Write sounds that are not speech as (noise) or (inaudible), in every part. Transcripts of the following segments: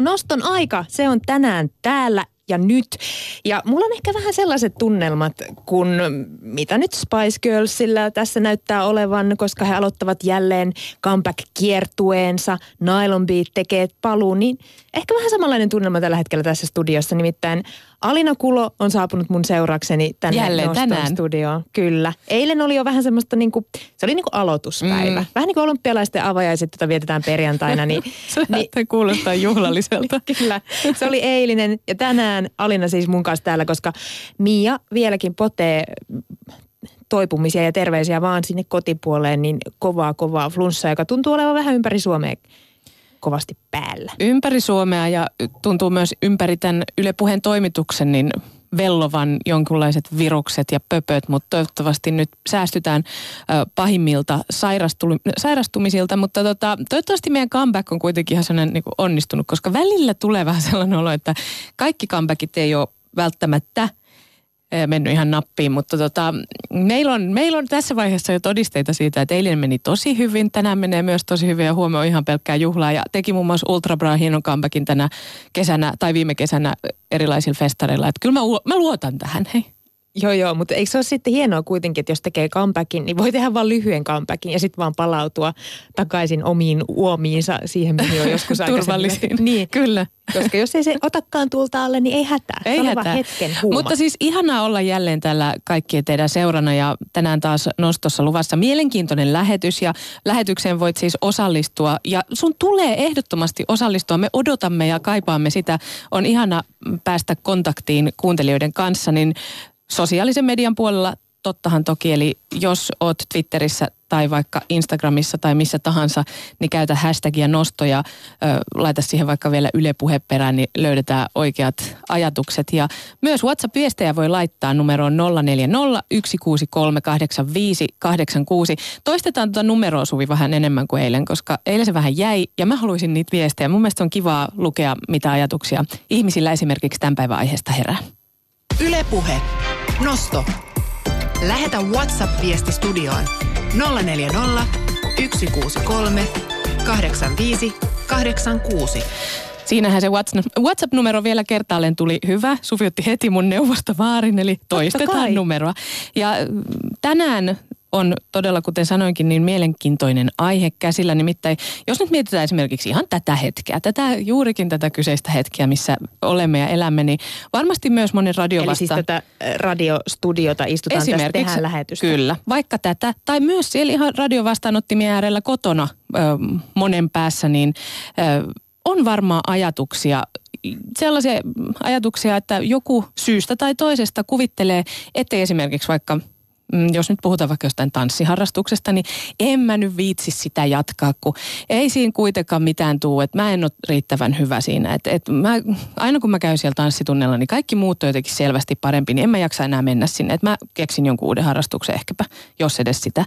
Noston aika, se on tänään täällä ja nyt. Ja mulla on ehkä vähän sellaiset tunnelmat, kun mitä nyt Spice Girlsillä tässä näyttää olevan, koska he aloittavat jälleen comeback-kiertueensa, Nylon Beat tekee paluu, niin ehkä vähän samanlainen tunnelma tällä hetkellä tässä studiossa. Nimittäin Alina Kulo on saapunut mun seurakseni tänne Jälleen tänään. studioon. Kyllä. Eilen oli jo vähän semmoista niinku, se oli niinku aloituspäivä. Mm. Vähän niin kuin olympialaisten avajaiset, joita vietetään perjantaina. Niin, (laughs) Se niin, kuulostaa juhlalliselta. (laughs) Kyllä, se oli eilinen ja tänään Alina siis mun kanssa täällä, koska Mia vieläkin potee toipumisia ja terveisiä vaan sinne kotipuoleen, niin kovaa kovaa flunssaa, joka tuntuu olevan vähän ympäri Suomea kovasti päällä. Ympäri Suomea ja tuntuu myös ympäri tämän Yle Puheen toimituksen niin vellovan jonkunlaiset virukset ja pöpöt, mutta toivottavasti nyt säästytään pahimmilta sairastumisilta, mutta tota, toivottavasti meidän comeback on kuitenkin ihan sellainen niin onnistunut, koska välillä tulee vähän sellainen olo, että kaikki comebackit ei ole välttämättä mennyt ihan nappiin, mutta tota, meillä, on, meillä on tässä vaiheessa jo todisteita siitä, että eilen meni tosi hyvin, tänään menee myös tosi hyvin ja huomenna on ihan pelkkää juhlaa. Ja teki muun muassa Ultra Bra hienon comebackin tänä kesänä tai viime kesänä erilaisilla festareilla, että kyllä mä, mä luotan tähän, hei. Joo, joo, mutta eikö se ole sitten hienoa kuitenkin, että jos tekee comebackin, niin voi tehdä vain lyhyen comebackin ja sitten vaan palautua takaisin omiin uomiinsa siihen, mihin on joskus (laughs) aikaisemmin. Turvallisiin. Niin, Kyllä. koska jos ei se otakaan tulta alle, niin ei hätää. Ei se hätää. hetken huuma. Mutta siis ihanaa olla jälleen täällä kaikkien teidän seurana ja tänään taas nostossa luvassa mielenkiintoinen lähetys ja lähetykseen voit siis osallistua ja sun tulee ehdottomasti osallistua. Me odotamme ja kaipaamme sitä. On ihana päästä kontaktiin kuuntelijoiden kanssa, niin sosiaalisen median puolella tottahan toki, eli jos oot Twitterissä tai vaikka Instagramissa tai missä tahansa, niin käytä hashtagia nosto ja ö, laita siihen vaikka vielä Yle puheperään, niin löydetään oikeat ajatukset. Ja myös WhatsApp-viestejä voi laittaa numeroon 040 163 8586. Toistetaan tuota numeroa Suvi vähän enemmän kuin eilen, koska eilen se vähän jäi ja mä haluaisin niitä viestejä. Mun mielestä on kivaa lukea, mitä ajatuksia ihmisillä esimerkiksi tämän päivän aiheesta herää. Ylepuhe. Nosto. Lähetä WhatsApp-viesti studioon 040 163 85 86. Siinähän se Whats- WhatsApp-numero vielä kertaalleen tuli hyvä. Suvi otti heti mun neuvosta vaarin, eli toistetaan numeroa. Ja mm, tänään on todella, kuten sanoinkin, niin mielenkiintoinen aihe käsillä. Nimittäin, jos nyt mietitään esimerkiksi ihan tätä hetkeä, tätä juurikin tätä kyseistä hetkeä, missä olemme ja elämme, niin varmasti myös monen radio Eli siis tätä radiostudiota istutaan tässä, tehdään lähetystä. Kyllä, vaikka tätä, tai myös siellä ihan radiovastaanottimien äärellä kotona ö, monen päässä, niin ö, on varmaan ajatuksia, sellaisia ajatuksia, että joku syystä tai toisesta kuvittelee, ettei esimerkiksi vaikka jos nyt puhutaan vaikka jostain tanssiharrastuksesta, niin en mä nyt viitsi sitä jatkaa, kun ei siinä kuitenkaan mitään tuu, että mä en ole riittävän hyvä siinä. Et, et mä, aina kun mä käyn siellä tanssitunnella, niin kaikki muut on jotenkin selvästi parempi, niin en mä jaksa enää mennä sinne. Et mä keksin jonkun uuden harrastuksen ehkäpä, jos edes sitä.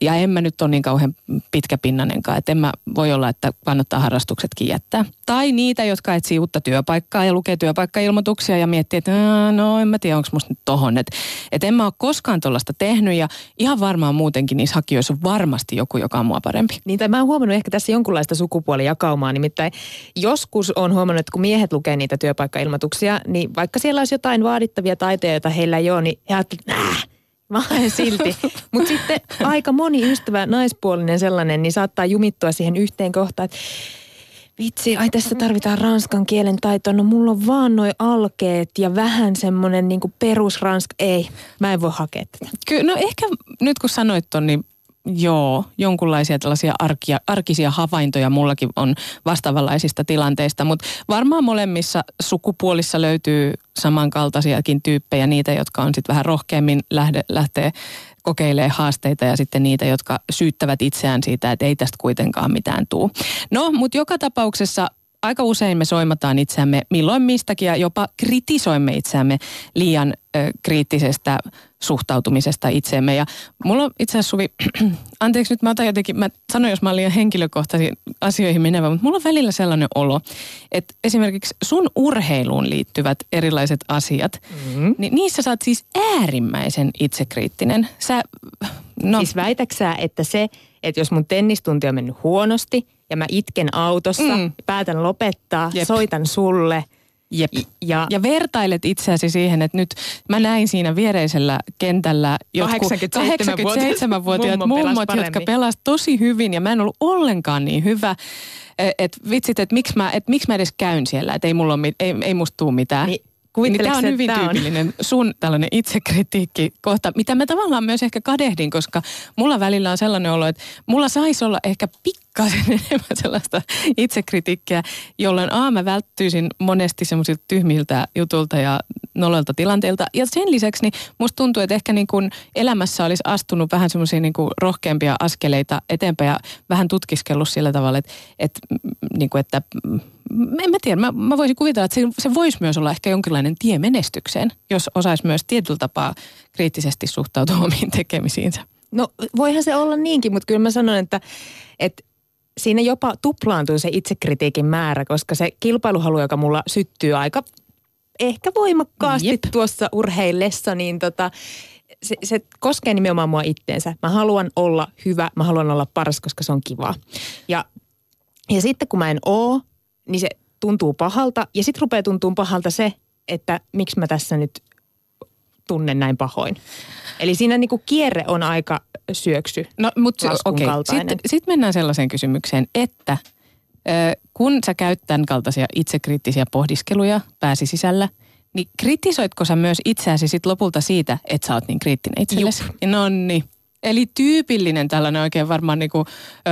Ja en mä nyt ole niin kauhean pitkäpinnanenkaan, että en mä voi olla, että kannattaa harrastuksetkin jättää. Tai niitä, jotka etsii uutta työpaikkaa ja lukee työpaikkailmoituksia ja miettii, että "Aa, no en mä tiedä, onko musta nyt tohon. Että et en mä ole koskaan tuollaista tehnyt ja ihan varmaan muutenkin niissä hakijoissa on varmasti joku, joka on mua parempi. Niin, tai mä oon huomannut ehkä tässä jonkunlaista sukupuolijakaumaa, nimittäin joskus on huomannut, että kun miehet lukee niitä työpaikkailmoituksia, niin vaikka siellä olisi jotain vaadittavia taitoja, joita heillä ei ole, niin he äh, mä haen silti. (laughs) Mutta sitten aika moni ystävä, naispuolinen sellainen, niin saattaa jumittua siihen yhteen kohtaan, että Vitsi, ai tässä tarvitaan ranskan kielen taitoa. No mulla on vaan noi alkeet ja vähän semmonen niinku perusranska. Ei, mä en voi hakea tätä. Kyllä, no ehkä nyt kun sanoit ton, niin joo, jonkunlaisia tällaisia arkia, arkisia havaintoja mullakin on vastaavanlaisista tilanteista, mutta varmaan molemmissa sukupuolissa löytyy samankaltaisiakin tyyppejä, niitä, jotka on sitten vähän rohkeammin lähde, lähtee kokeilee haasteita ja sitten niitä, jotka syyttävät itseään siitä, että ei tästä kuitenkaan mitään tuu. No, mutta joka tapauksessa aika usein me soimataan itseämme milloin mistäkin ja jopa kritisoimme itseämme liian ö, kriittisestä suhtautumisesta itseemme. Ja mulla on itse asiassa Suvi, (clears throat) anteeksi nyt mä otan jotenkin, mä sanon jos mä olen liian henkilökohtaisiin asioihin menevä, mutta mulla on välillä sellainen olo, että esimerkiksi sun urheiluun liittyvät erilaiset asiat, mm-hmm. niin niissä sä oot siis äärimmäisen itsekriittinen. Sä, No. Siis väitäksää, että se, että jos mun tennistunti on mennyt huonosti, ja mä itken autossa, mm. päätän lopettaa, Jep. soitan sulle – Jep. Ja, ja vertailet itseäsi siihen, että nyt mä näin siinä viereisellä kentällä jotkut 87-vuotiaat mummot, jotka pelasivat tosi hyvin ja mä en ollut ollenkaan niin hyvä. E, että vitsit, että miksi mä, et miksi mä edes käyn siellä, että ei, mulla ole, ei, ei musta tuu mitään. Niin niin tämä on hyvin tyypillinen on? sun tällainen itsekritiikki kohta, mitä mä tavallaan myös ehkä kadehdin, koska mulla välillä on sellainen olo, että mulla saisi olla ehkä pikkasen (laughs) enemmän sellaista itsekritiikkiä, jolloin A, mä välttyisin monesti semmoisilta tyhmiltä jutulta ja noloilta tilanteilta. Ja sen lisäksi niin musta tuntuu, että ehkä niin kuin elämässä olisi astunut vähän semmoisia niin kuin rohkeampia askeleita eteenpäin ja vähän tutkiskellut sillä tavalla, että, että, niin kuin, että en mä tiedä, mä, mä voisin kuvitella, että se, se voisi myös olla ehkä jonkinlainen tie menestykseen, jos osaisi myös tietyllä tapaa kriittisesti suhtautua (laughs) omiin tekemisiinsä. No voihan se olla niinkin, mutta kyllä mä sanon, että, että siinä jopa tuplaantuu se itsekritiikin määrä, koska se kilpailuhalu, joka mulla syttyy aika ehkä voimakkaasti Jep. tuossa urheillessa, niin tota, se, se koskee nimenomaan mua itteensä. Mä haluan olla hyvä, mä haluan olla paras, koska se on kivaa. Ja, ja sitten kun mä en oo, niin se tuntuu pahalta. Ja sitten rupeaa tuntuu pahalta se, että miksi mä tässä nyt tunnen näin pahoin. Eli siinä niinku kierre on aika syöksy. No, mutta okei, okay. sitten sit mennään sellaiseen kysymykseen, että kun sä käyt tämän kaltaisia itsekriittisiä pohdiskeluja pääsi sisällä, niin kritisoitko sä myös itseäsi sit lopulta siitä, että sä oot niin kriittinen itsellesi? No niin. Eli tyypillinen tällainen oikein varmaan niinku, ö,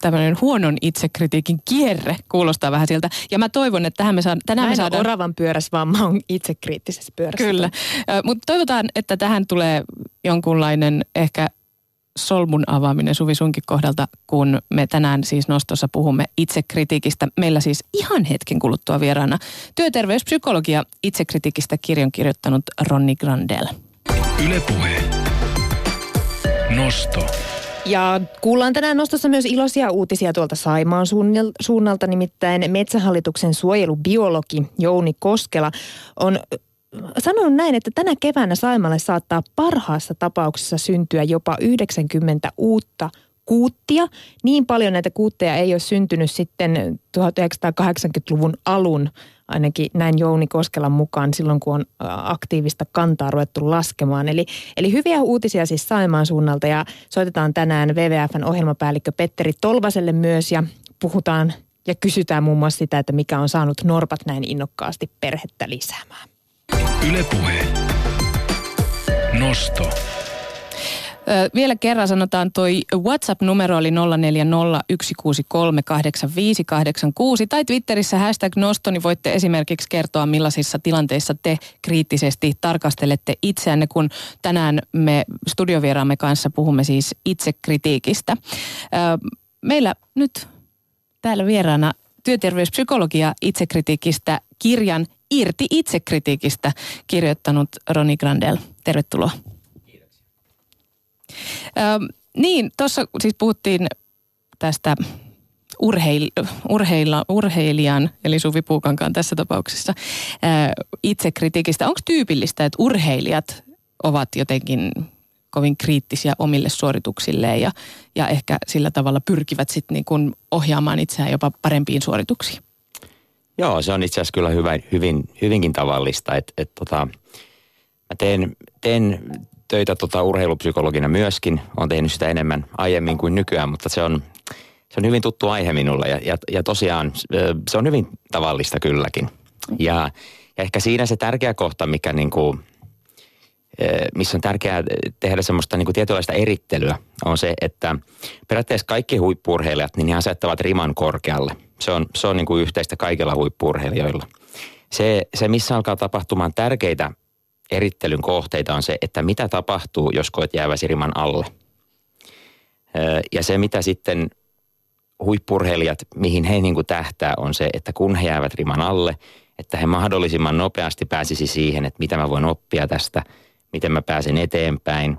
tämmöinen huonon itsekritiikin kierre kuulostaa vähän siltä. Ja mä toivon, että tähän me saadaan... Tänään mä me saadaan... oravan pyörässä, vaan mä oon itsekriittisessä pyörässä. Kyllä. Mutta toivotaan, että tähän tulee jonkunlainen ehkä solmun avaaminen Suvi sunkin kohdalta, kun me tänään siis nostossa puhumme itsekritiikistä. Meillä siis ihan hetken kuluttua vieraana työterveyspsykologia itsekritiikistä kirjan kirjoittanut Ronni Grandel. Ylepuhe. Nosto. Ja kuullaan tänään nostossa myös iloisia uutisia tuolta Saimaan suunnalta, nimittäin Metsähallituksen suojelubiologi Jouni Koskela on sanonut näin, että tänä keväänä Saimalle saattaa parhaassa tapauksessa syntyä jopa 90 uutta kuuttia. Niin paljon näitä kuutteja ei ole syntynyt sitten 1980-luvun alun, ainakin näin Jouni Koskelan mukaan silloin, kun on aktiivista kantaa ruvettu laskemaan. Eli, eli hyviä uutisia siis Saimaan suunnalta ja soitetaan tänään WWFn ohjelmapäällikkö Petteri Tolvaselle myös ja puhutaan ja kysytään muun muassa sitä, että mikä on saanut norpat näin innokkaasti perhettä lisäämään. Ylepuhe. Nosto. Vielä kerran sanotaan toi WhatsApp-numero oli 0401638586 tai Twitterissä hashtag nosto, niin voitte esimerkiksi kertoa millaisissa tilanteissa te kriittisesti tarkastelette itseänne, kun tänään me studiovieraamme kanssa puhumme siis itsekritiikistä. Meillä nyt täällä vieraana työterveyspsykologia itsekritiikistä kirjan Irti itsekritiikistä kirjoittanut Roni Grandel. Tervetuloa. Niin, tuossa siis puhuttiin tästä urheil, urheila, urheilijan, eli Suvi Puukankaan tässä tapauksessa, ö, itsekritiikistä. Onko tyypillistä, että urheilijat ovat jotenkin kovin kriittisiä omille suorituksilleen ja, ja ehkä sillä tavalla pyrkivät sitten niin ohjaamaan itseään jopa parempiin suorituksiin? Joo, se on itse asiassa kyllä hyvä, hyvin, hyvinkin tavallista. Et, et tota, mä teen, teen töitä tota urheilupsykologina myöskin. Olen tehnyt sitä enemmän aiemmin kuin nykyään, mutta se on, se on hyvin tuttu aihe minulle. Ja, ja, ja tosiaan se on hyvin tavallista kylläkin. Ja, ja ehkä siinä se tärkeä kohta, mikä niin kuin, missä on tärkeää tehdä semmoista niin kuin tietynlaista erittelyä, on se, että periaatteessa kaikki huippurheilijat, niin he asettavat riman korkealle. Se on, se on niin kuin yhteistä kaikilla huippurheilijoilla. Se, se, missä alkaa tapahtumaan tärkeitä erittelyn kohteita on se, että mitä tapahtuu, jos koet jääväsi riman alle. Ja se, mitä sitten huippurheilijat, mihin he niin kuin tähtää, on se, että kun he jäävät riman alle, että he mahdollisimman nopeasti pääsisi siihen, että mitä mä voin oppia tästä, miten mä pääsen eteenpäin,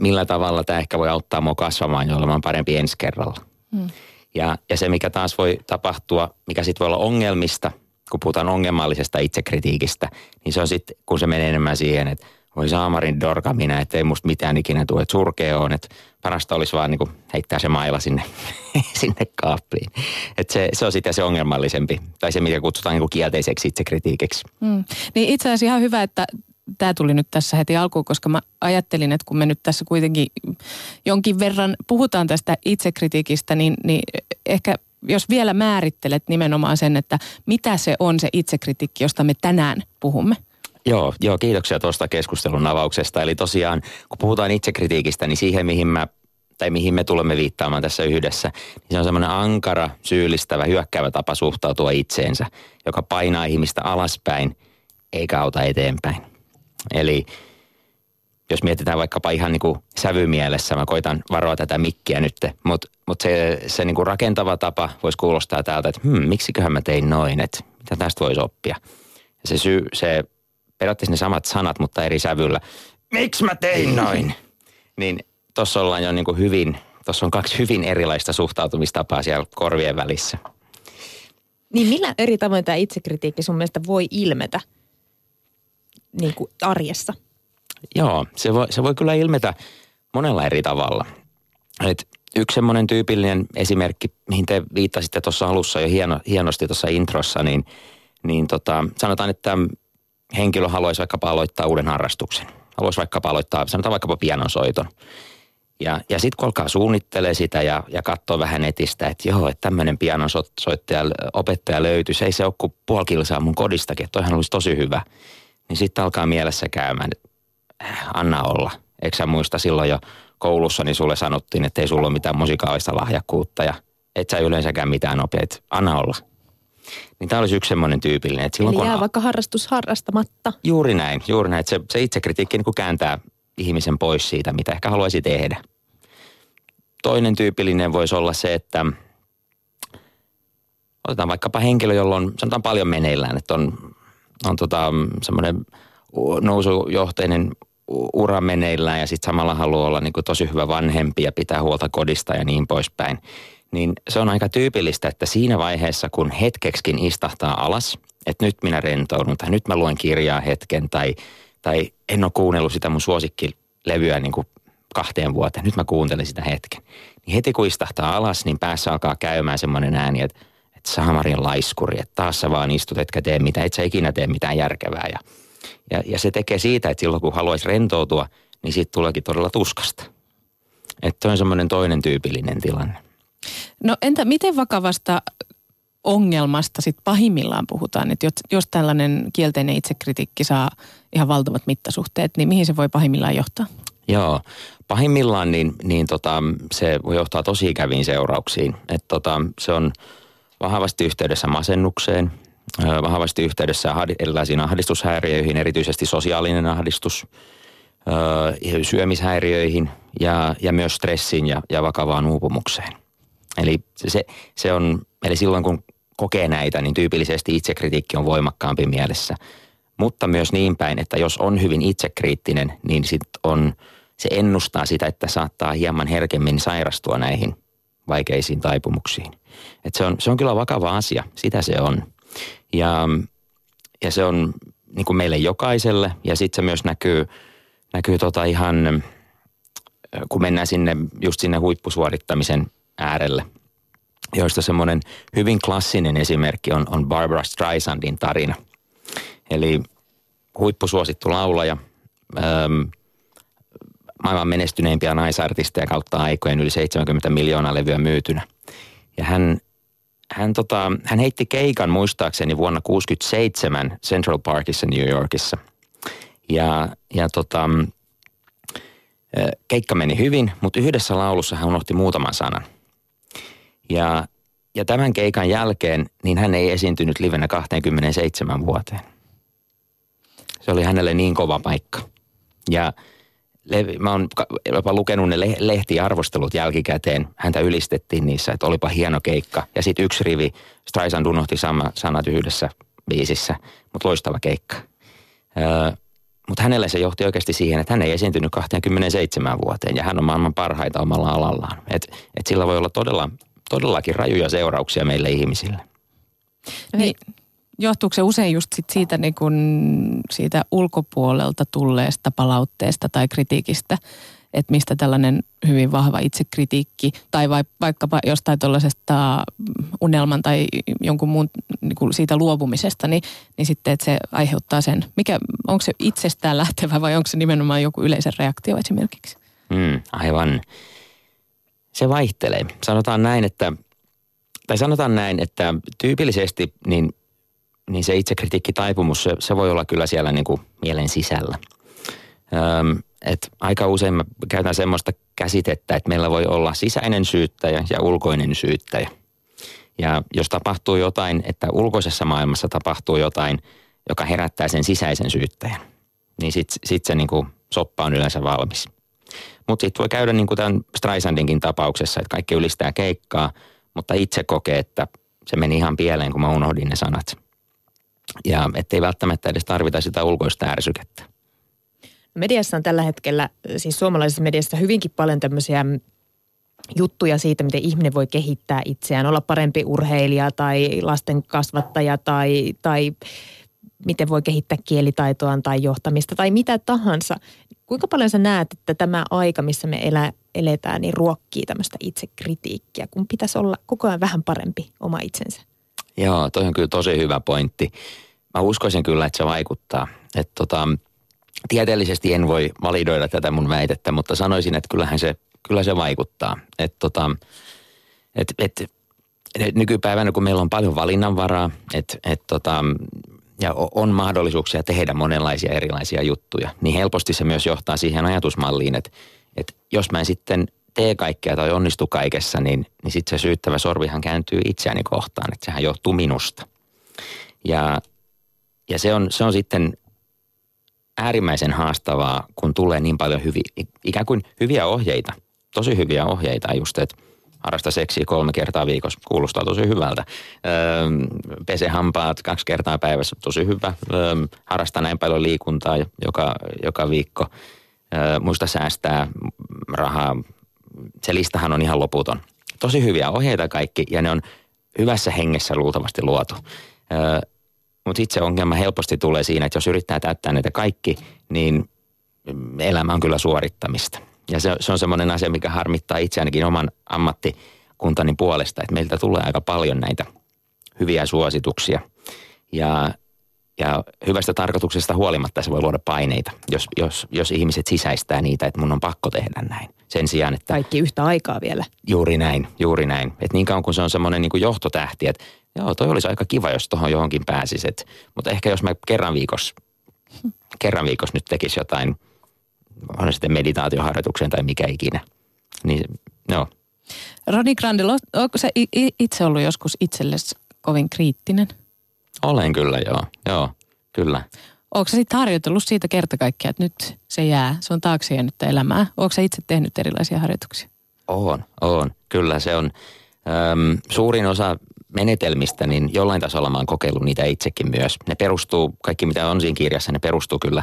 millä tavalla tämä ehkä voi auttaa mua kasvamaan ja olemaan parempi ensi kerralla. Hmm. Ja, ja se, mikä taas voi tapahtua, mikä sitten voi olla ongelmista – kun puhutaan ongelmallisesta itsekritiikistä, niin se on sitten, kun se menee enemmän siihen, että voi saamarin dorka minä, että ei musta mitään ikinä tule, että surkea on, että parasta olisi vaan niin heittää se maila sinne, (laughs) sinne kaappiin. Että se, se on sitten se ongelmallisempi, tai se mikä kutsutaan niin kielteiseksi itsekritiikiksi. Mm. Niin itse asiassa ihan hyvä, että tämä tuli nyt tässä heti alkuun, koska mä ajattelin, että kun me nyt tässä kuitenkin jonkin verran puhutaan tästä itsekritiikistä, niin, niin ehkä jos vielä määrittelet nimenomaan sen, että mitä se on se itsekritiikki, josta me tänään puhumme. Joo, joo, kiitoksia tuosta keskustelun avauksesta. Eli tosiaan, kun puhutaan itsekritiikistä, niin siihen, mihin mä tai mihin me tulemme viittaamaan tässä yhdessä, niin se on semmoinen ankara, syyllistävä, hyökkäävä tapa suhtautua itseensä, joka painaa ihmistä alaspäin eikä auta eteenpäin. Eli jos mietitään vaikkapa ihan niin kuin sävymielessä, mä koitan varoa tätä mikkiä nyt, mutta mut se, se niin kuin rakentava tapa voisi kuulostaa täältä, että hmm, miksiköhän mä tein noin, että mitä tästä voisi oppia. Ja se, syy, se periaatteessa ne samat sanat, mutta eri sävyllä. Miksi mä tein noin? niin tuossa ollaan jo niin kuin hyvin, tuossa on kaksi hyvin erilaista suhtautumistapaa siellä korvien välissä. Niin millä eri tavoin tämä itsekritiikki sun mielestä voi ilmetä niin kuin arjessa? Joo, se voi, se voi kyllä ilmetä monella eri tavalla. Et yksi semmoinen tyypillinen esimerkki, mihin te viittasitte tuossa alussa jo hieno, hienosti tuossa introssa, niin, niin tota, sanotaan, että henkilö haluaisi vaikkapa aloittaa uuden harrastuksen. Haluaisi vaikkapa aloittaa, sanotaan vaikkapa pianonsoiton. Ja, ja sitten kun alkaa suunnittelee sitä ja, ja katsoo vähän netistä, että joo, että tämmöinen pianonsoittaja, opettaja löytyisi, ei se ole kuin puoli mun kodistakin, että toihan olisi tosi hyvä. Niin sitten alkaa mielessä käymään, äh, anna olla. Eikö sä muista silloin jo koulussa, niin sulle sanottiin, että ei sulla ole mitään musikaalista lahjakkuutta ja et sä yleensäkään mitään opia, että anna olla. Niin tämä olisi yksi semmoinen tyypillinen. Että silloin, Eli jää kun... vaikka harrastus harrastamatta. Juuri näin, juuri näin. Että se, se itsekritiikki niin kääntää ihmisen pois siitä, mitä ehkä haluaisi tehdä. Toinen tyypillinen voisi olla se, että otetaan vaikkapa henkilö, jolla on sanotaan paljon meneillään, että on, on tota, semmoinen nousujohteinen ura meneillään ja sitten samalla haluaa olla niin kuin tosi hyvä vanhempi ja pitää huolta kodista ja niin poispäin niin se on aika tyypillistä, että siinä vaiheessa, kun hetkeksikin istahtaa alas, että nyt minä rentoudun tai nyt mä luen kirjaa hetken tai, tai en ole kuunnellut sitä mun suosikkilevyä niin kuin kahteen vuoteen, nyt mä kuuntelen sitä hetken. Niin heti kun istahtaa alas, niin päässä alkaa käymään semmoinen ääni, että, että saamarin laiskuri, että taas sä vaan istut, etkä tee mitään, et sä ikinä tee mitään järkevää. Ja, ja, ja se tekee siitä, että silloin kun haluaisi rentoutua, niin siitä tuleekin todella tuskasta. Että on semmoinen toinen tyypillinen tilanne. No entä miten vakavasta ongelmasta sit pahimmillaan puhutaan, että jos, jos tällainen kielteinen itsekritiikki saa ihan valtavat mittasuhteet, niin mihin se voi pahimmillaan johtaa? Joo, pahimmillaan niin, niin tota, se voi johtaa tosi ikäviin seurauksiin. Et tota, se on vahvasti yhteydessä masennukseen, vahvasti yhteydessä erilaisiin ahdistushäiriöihin, erityisesti sosiaalinen ahdistus, syömishäiriöihin ja, ja myös stressiin ja, ja vakavaan uupumukseen. Eli, se, se on, eli silloin kun kokee näitä, niin tyypillisesti itsekritiikki on voimakkaampi mielessä. Mutta myös niin päin, että jos on hyvin itsekriittinen, niin sit on, se ennustaa sitä, että saattaa hieman herkemmin sairastua näihin vaikeisiin taipumuksiin. Et se, on, se on kyllä vakava asia, sitä se on. Ja, ja se on niin kuin meille jokaiselle ja sitten se myös näkyy, näkyy tota ihan, kun mennään sinne just sinne huippusuorittamisen äärelle, joista semmoinen hyvin klassinen esimerkki on, on Barbara Streisandin tarina. Eli huippusuosittu laulaja, äm, maailman menestyneimpiä naisartisteja kautta aikojen yli 70 miljoonaa levyä myytynä. Ja hän, hän, tota, hän heitti keikan muistaakseni vuonna 1967 Central Parkissa New Yorkissa. Ja, ja tota, keikka meni hyvin, mutta yhdessä laulussa hän unohti muutaman sanan – ja, ja tämän keikan jälkeen niin hän ei esiintynyt livenä 27 vuoteen. Se oli hänelle niin kova paikka. Ja mä oon jopa lukenut ne lehtiarvostelut jälkikäteen. Häntä ylistettiin niissä, että olipa hieno keikka. Ja sitten yksi rivi, Streisand unohti sama, sanat yhdessä biisissä, mutta loistava keikka. Öö, mutta hänelle se johti oikeasti siihen, että hän ei esiintynyt 27 vuoteen ja hän on maailman parhaita omalla alallaan. Et, et sillä voi olla todella todellakin rajuja seurauksia meille ihmisille. No niin, johtuuko se usein just sit siitä, niin kun, siitä ulkopuolelta tulleesta palautteesta tai kritiikistä, että mistä tällainen hyvin vahva itsekritiikki tai vaikkapa jostain tuollaisesta unelman tai jonkun muun niin kuin siitä luovumisesta, niin, niin sitten että se aiheuttaa sen. Mikä, onko se itsestään lähtevä vai onko se nimenomaan joku yleisen reaktio esimerkiksi? Mm, aivan. Se vaihtelee. Sanotaan näin, että, tai sanotaan näin, että tyypillisesti niin, niin se itsekritiikkitaipumus, se, se voi olla kyllä siellä niin kuin mielen sisällä. Öm, et aika usein mä käytän semmoista käsitettä, että meillä voi olla sisäinen syyttäjä ja ulkoinen syyttäjä. Ja jos tapahtuu jotain, että ulkoisessa maailmassa tapahtuu jotain, joka herättää sen sisäisen syyttäjän, niin sitten sit se niinku soppa on yleensä valmis. Mutta sitten voi käydä niin kuin tämän Streisandinkin tapauksessa, että kaikki ylistää keikkaa, mutta itse kokee, että se meni ihan pieleen, kun mä unohdin ne sanat. Ja ettei välttämättä edes tarvita sitä ulkoista ärsykettä. Mediassa on tällä hetkellä, siis suomalaisessa mediassa hyvinkin paljon tämmöisiä juttuja siitä, miten ihminen voi kehittää itseään, olla parempi urheilija tai lasten kasvattaja tai, tai miten voi kehittää kielitaitoaan tai johtamista tai mitä tahansa. Kuinka paljon sä näet, että tämä aika, missä me elä, eletään, niin ruokkii tämmöistä itsekritiikkiä, kun pitäisi olla koko ajan vähän parempi oma itsensä? Joo, toi on kyllä tosi hyvä pointti. Mä uskoisin kyllä, että se vaikuttaa. Että tota, tieteellisesti en voi validoida tätä mun väitettä, mutta sanoisin, että kyllähän se, kyllä se vaikuttaa. Että tota, et, et, nykypäivänä, kun meillä on paljon valinnanvaraa, että et tota, ja on mahdollisuuksia tehdä monenlaisia erilaisia juttuja, niin helposti se myös johtaa siihen ajatusmalliin, että, että jos mä en sitten tee kaikkea tai onnistu kaikessa, niin, niin sitten se syyttävä sorvihan kääntyy itseäni kohtaan, että sehän johtuu minusta. Ja, ja se, on, se on sitten äärimmäisen haastavaa, kun tulee niin paljon hyviä, ikään kuin hyviä ohjeita, tosi hyviä ohjeita just, että harrasta seksiä kolme kertaa viikossa, kuulostaa tosi hyvältä. Öö, pese hampaat kaksi kertaa päivässä, tosi hyvä. Öö, harrasta näin paljon liikuntaa joka, joka viikko. Öö, muista säästää rahaa. Se listahan on ihan loputon. Tosi hyviä ohjeita kaikki ja ne on hyvässä hengessä luultavasti luotu. Öö, mutta itse ongelma helposti tulee siinä, että jos yrittää täyttää näitä kaikki, niin elämä on kyllä suorittamista. Ja se, se on semmoinen asia, mikä harmittaa itseänikin oman ammattikuntani puolesta, että meiltä tulee aika paljon näitä hyviä suosituksia. Ja, ja hyvästä tarkoituksesta huolimatta se voi luoda paineita, jos, jos, jos ihmiset sisäistää niitä, että mun on pakko tehdä näin. Sen sijaan, että... Kaikki yhtä aikaa vielä. Juuri näin, juuri näin. Että niin kauan kuin se on semmoinen niin johtotähti, että joo, toi olisi aika kiva, jos tuohon johonkin pääsisi. mutta ehkä jos mä kerran viikossa, kerran viikossa nyt tekisi jotain, on sitten meditaatioharjoitukseen tai mikä ikinä, niin no. Roni Grandel, onko se itse ollut joskus itsellesi kovin kriittinen? Olen kyllä, joo. Joo, kyllä. Onko se sitten harjoitellut siitä kerta kaikkiaan, että nyt se jää, se on taakse jäänyttä elämää? Onko se itse tehnyt erilaisia harjoituksia? On, on. Kyllä se on. Öm, suurin osa menetelmistä, niin jollain tasolla mä oon kokeillut niitä itsekin myös. Ne perustuu, kaikki mitä on siinä kirjassa, ne perustuu kyllä,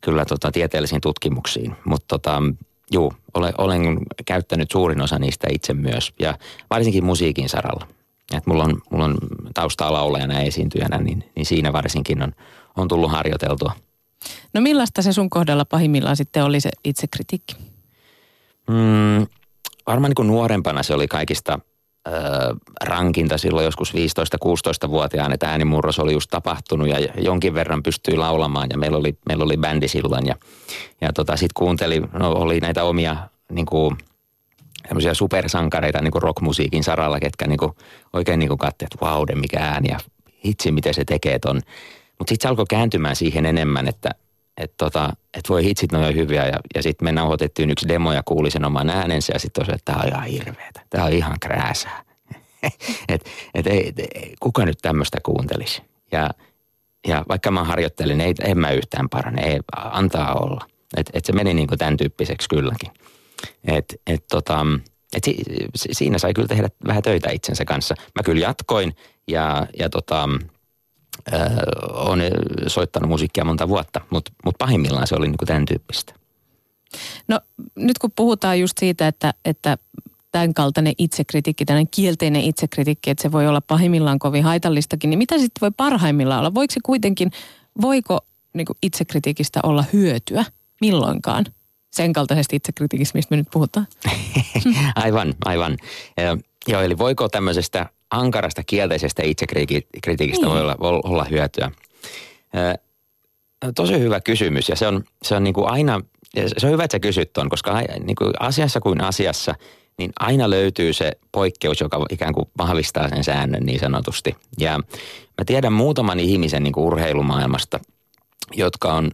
kyllä tota, tieteellisiin tutkimuksiin. Mutta tota, juu, olen, olen käyttänyt suurin osa niistä itse myös ja varsinkin musiikin saralla. Et mulla on, mulla on taustaa laulajana ja esiintyjänä, niin, niin siinä varsinkin on, on tullut harjoiteltua. No millaista se sun kohdalla pahimmillaan sitten oli se itsekritiikki? Mm, varmaan niin kuin nuorempana se oli kaikista ö, rankinta silloin joskus 15-16-vuotiaan, että äänimurros oli just tapahtunut ja jonkin verran pystyi laulamaan ja meillä oli, meillä oli bändi silloin ja, ja tota, sitten kuunteli, no oli näitä omia niin kuin, semmoisia supersankareita niin kuin rockmusiikin saralla, ketkä niin kuin, oikein niin kuin katsoivat, että vau, mikä ääni ja hitsi, miten se tekee ton. Mutta sitten se alkoi kääntymään siihen enemmän, että et tota, et voi hitsit, ne on hyviä. Ja, ja sitten me nauhoitettiin yksi demo ja kuuli sen oman äänensä ja sitten tosiaan, että tämä on ihan hirveetä. Tämä on ihan krääsää. (laughs) et, et ei, et, kuka nyt tämmöistä kuuntelisi? Ja, ja vaikka mä harjoittelin, ei, en mä yhtään parane, ei, antaa olla. Et, et se meni niin kuin tämän tyyppiseksi kylläkin. Et, et tota, et si, siinä sai kyllä tehdä vähän töitä itsensä kanssa. Mä kyllä jatkoin ja, ja tota, äh, on soittanut musiikkia monta vuotta, mutta mut pahimmillaan se oli niinku tämän tyyppistä. No nyt kun puhutaan just siitä, että, että tämän kaltainen itsekritiikki, tällainen kielteinen itsekritiikki, että se voi olla pahimmillaan kovin haitallistakin, niin mitä sitten voi parhaimmillaan olla? Voiko se kuitenkin, voiko niin itsekritiikistä olla hyötyä milloinkaan? Sen kaltaisesta itsekritiikistä, mistä me nyt puhutaan. (laughs) aivan, aivan. Joo, eli voiko tämmöisestä ankarasta kielteisestä itsekritiikistä niin. voi olla, olla hyötyä? Tosi hyvä kysymys ja se on, se on niin kuin aina, se on hyvä, että sä kysyt ton, koska niin kuin asiassa kuin asiassa, niin aina löytyy se poikkeus, joka ikään kuin vahvistaa sen säännön niin sanotusti. Ja mä tiedän muutaman ihmisen niin kuin urheilumaailmasta, jotka on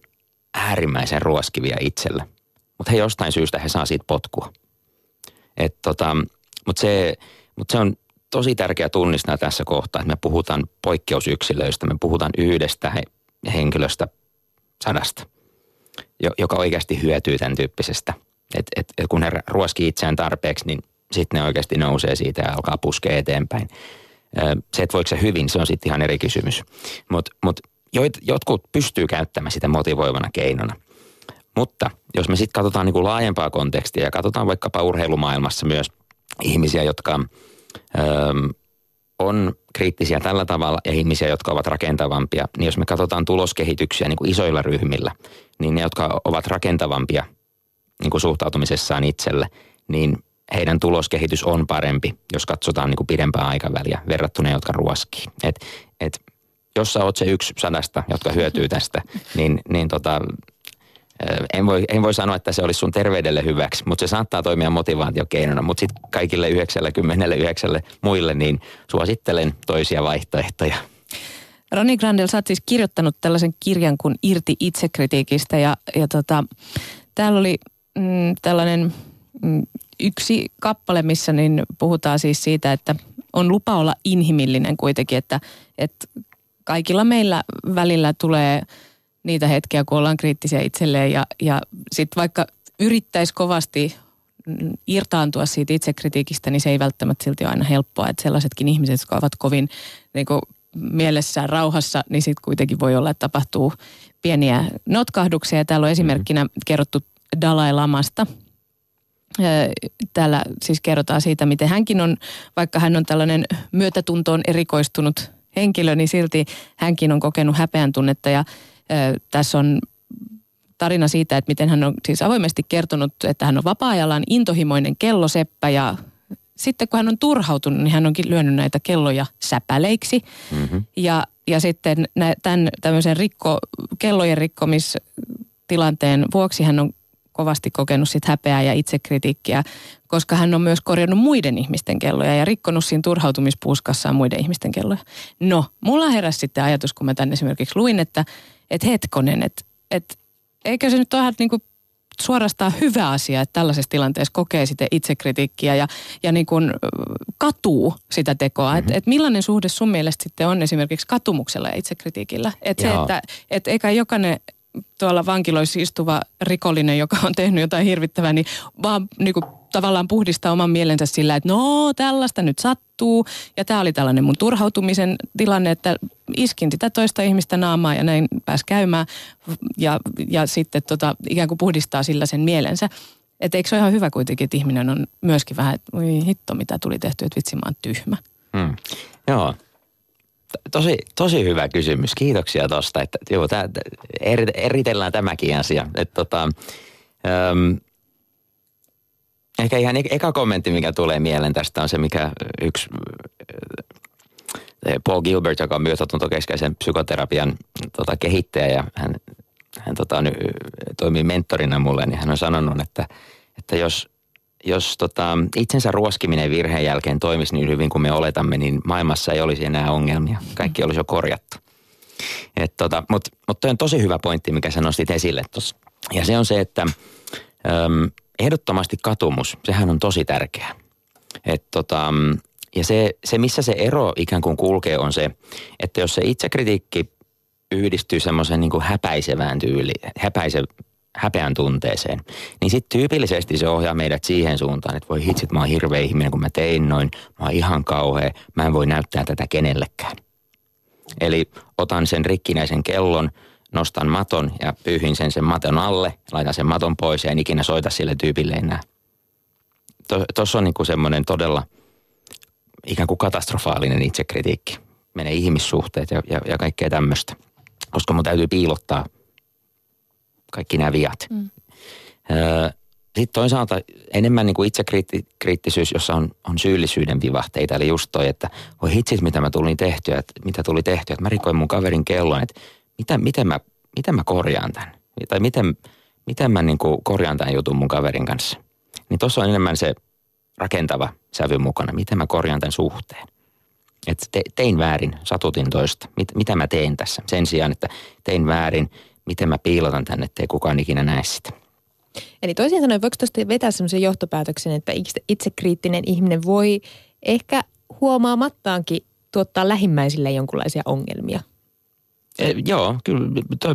äärimmäisen ruoskivia itsellä. Mutta he jostain syystä he saa siitä potkua. tota, Mutta se, mut se on tosi tärkeä tunnistaa tässä kohtaa, että me puhutaan poikkeusyksilöistä, me puhutaan yhdestä he, henkilöstä sadasta, joka oikeasti hyötyy tämän tyyppisestä. Et, et, et kun he ruoskii itseään tarpeeksi, niin sitten ne oikeasti nousee siitä ja alkaa puskea eteenpäin. Se, että voiko se hyvin, se on sitten ihan eri kysymys. Mutta mut jotkut pystyy käyttämään sitä motivoivana keinona. Mutta jos me sitten katsotaan niin kuin laajempaa kontekstia ja katsotaan vaikkapa urheilumaailmassa myös ihmisiä, jotka on kriittisiä tällä tavalla ja ihmisiä, jotka ovat rakentavampia, niin jos me katsotaan tuloskehityksiä niin kuin isoilla ryhmillä, niin ne, jotka ovat rakentavampia niin kuin suhtautumisessaan itselle, niin heidän tuloskehitys on parempi, jos katsotaan niin kuin pidempää aikaväliä verrattuna jotka ruoskii. Et, et, jos sä oot se yksi sadasta, jotka hyötyy tästä, niin, niin tota, en voi, en voi sanoa, että se olisi sun terveydelle hyväksi, mutta se saattaa toimia motivaatiokeinona. Mutta sitten kaikille 99 muille, niin suosittelen toisia vaihtoehtoja. Roni Grandel, sä oot siis kirjoittanut tällaisen kirjan kuin Irti itsekritiikistä ja, ja tota, täällä oli mm, tällainen mm, yksi kappale, missä niin puhutaan siis siitä, että on lupa olla inhimillinen kuitenkin, että, että kaikilla meillä välillä tulee – niitä hetkiä, kun ollaan kriittisiä itselleen ja, ja sitten vaikka yrittäisi kovasti irtaantua siitä itsekritiikistä, niin se ei välttämättä silti ole aina helppoa. Että sellaisetkin ihmiset, jotka ovat kovin niin kuin, mielessään rauhassa, niin sitten kuitenkin voi olla, että tapahtuu pieniä notkahduksia. Täällä on esimerkkinä mm-hmm. kerrottu Dalai Lamasta. Täällä siis kerrotaan siitä, miten hänkin on, vaikka hän on tällainen myötätuntoon erikoistunut henkilö, niin silti hänkin on kokenut häpeän tunnetta ja tässä on tarina siitä, että miten hän on siis avoimesti kertonut, että hän on vapaa-ajallaan intohimoinen kelloseppä ja sitten kun hän on turhautunut, niin hän onkin lyönyt näitä kelloja säpäleiksi. Mm-hmm. Ja, ja sitten tämän tämmöisen rikko, kellojen rikkomistilanteen vuoksi hän on kovasti kokenut sit häpeää ja itsekritiikkiä, koska hän on myös korjannut muiden ihmisten kelloja ja rikkonut siinä turhautumispuuskassaan muiden ihmisten kelloja. No, mulla heräsi sitten ajatus, kun mä tänne esimerkiksi luin, että että hetkonen, että, että eikö se nyt ole niin kuin suorastaan hyvä asia, että tällaisessa tilanteessa kokee sitten itsekritiikkiä ja, ja niin kuin katuu sitä tekoa. Mm-hmm. Että et millainen suhde sun mielestä sitten on esimerkiksi katumuksella ja itsekritiikillä? Että se, että et eikä jokainen tuolla vankiloissa istuva rikollinen, joka on tehnyt jotain hirvittävää, niin vaan niin kuin tavallaan puhdistaa oman mielensä sillä, että no tällaista nyt sattuu. Ja tämä oli tällainen mun turhautumisen tilanne, että iskin sitä toista ihmistä naamaa ja näin pääs käymään. Ja, ja sitten tota, ikään kuin puhdistaa sillä sen mielensä. Että eikö se ole ihan hyvä kuitenkin, että ihminen on myöskin vähän, että oi hitto mitä tuli tehty, että vitsi mä oon tyhmä. Hmm. Joo, tosi, tosi hyvä kysymys. Kiitoksia tuosta. Että, joo, tää, eritellään tämäkin asia. Että, tota, ehkä ihan eka kommentti, mikä tulee mieleen tästä on se, mikä yksi Paul Gilbert, joka on myötätuntokeskeisen psykoterapian tota, kehittäjä ja hän, hän tota, nyt, toimii mentorina mulle, niin hän on sanonut, että, että jos jos tota, itsensä ruoskiminen virheen jälkeen toimisi niin hyvin kuin me oletamme, niin maailmassa ei olisi enää ongelmia. Kaikki olisi jo korjattu. tota, Mutta mut on tosi hyvä pointti, mikä sä nostit esille tuossa. Ja se on se, että äm, ehdottomasti katumus, sehän on tosi tärkeä. Et tota, ja se, se, missä se ero ikään kuin kulkee, on se, että jos se itsekritiikki yhdistyy semmoisen niin häpäisevään tyyliin, häpäise, häpeän tunteeseen, niin sitten tyypillisesti se ohjaa meidät siihen suuntaan, että voi hitsit, mä oon hirveä ihminen, kun mä tein noin, mä oon ihan kauhea, mä en voi näyttää tätä kenellekään. Eli otan sen rikkinäisen kellon, nostan maton ja pyyhin sen sen maton alle, laitan sen maton pois ja en ikinä soita sille tyypille enää. tuossa to, on niinku semmoinen todella ikään kuin katastrofaalinen itsekritiikki. Menee ihmissuhteet ja, ja, ja kaikkea tämmöistä. Koska mun täytyy piilottaa kaikki nämä viat. Mm. Öö, sitten toisaalta enemmän niin kuin itsekriittisyys, jossa on, on syyllisyyden vivahteita. Eli just toi, että voi hitsit, mitä mä tulin tehtyä, että mitä tuli tehtyä. Että mä rikoin mun kaverin kellon, että mitä, miten, mä, miten mä korjaan tämän. Tai miten, miten mä niin kuin korjaan tämän jutun mun kaverin kanssa. Niin tuossa on enemmän se rakentava sävy mukana. Miten mä korjaan tämän suhteen. Että te, tein väärin, satutin toista. Mit, mitä mä teen tässä? Sen sijaan, että tein väärin, miten mä piilotan tänne, ettei kukaan ikinä näe sitä. Eli toisin sanoen, voiko tuosta vetää sellaisen johtopäätöksen, että itsekriittinen ihminen voi ehkä huomaamattaankin tuottaa lähimmäisille jonkunlaisia ongelmia? E, joo, kyllä. Toi,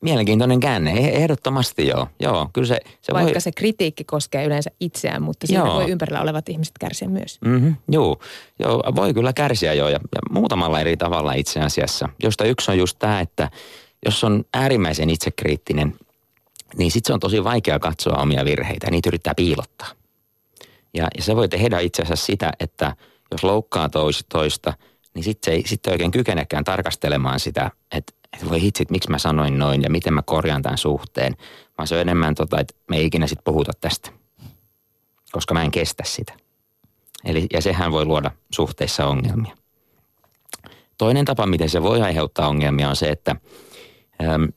mielenkiintoinen käänne. E, ehdottomasti joo. joo kyllä se, se Vaikka voi... se kritiikki koskee yleensä itseään, mutta siinä joo. voi ympärillä olevat ihmiset kärsiä myös. Mm-hmm, joo. joo, voi kyllä kärsiä joo ja, ja muutamalla eri tavalla itse asiassa. Josta yksi on just tämä, että jos on äärimmäisen itsekriittinen – niin sitten se on tosi vaikea katsoa omia virheitä ja niitä yrittää piilottaa. Ja, ja se voi tehdä itse asiassa sitä, että jos loukkaa tois, toista, niin sitten se ei sitten oikein kykenekään tarkastelemaan sitä, että, että voi hitsit, miksi mä sanoin noin ja miten mä korjaan tämän suhteen. Vaan se on enemmän tota, että me ei ikinä sitten puhuta tästä, koska mä en kestä sitä. Eli, ja sehän voi luoda suhteissa ongelmia. Toinen tapa, miten se voi aiheuttaa ongelmia on se, että äm,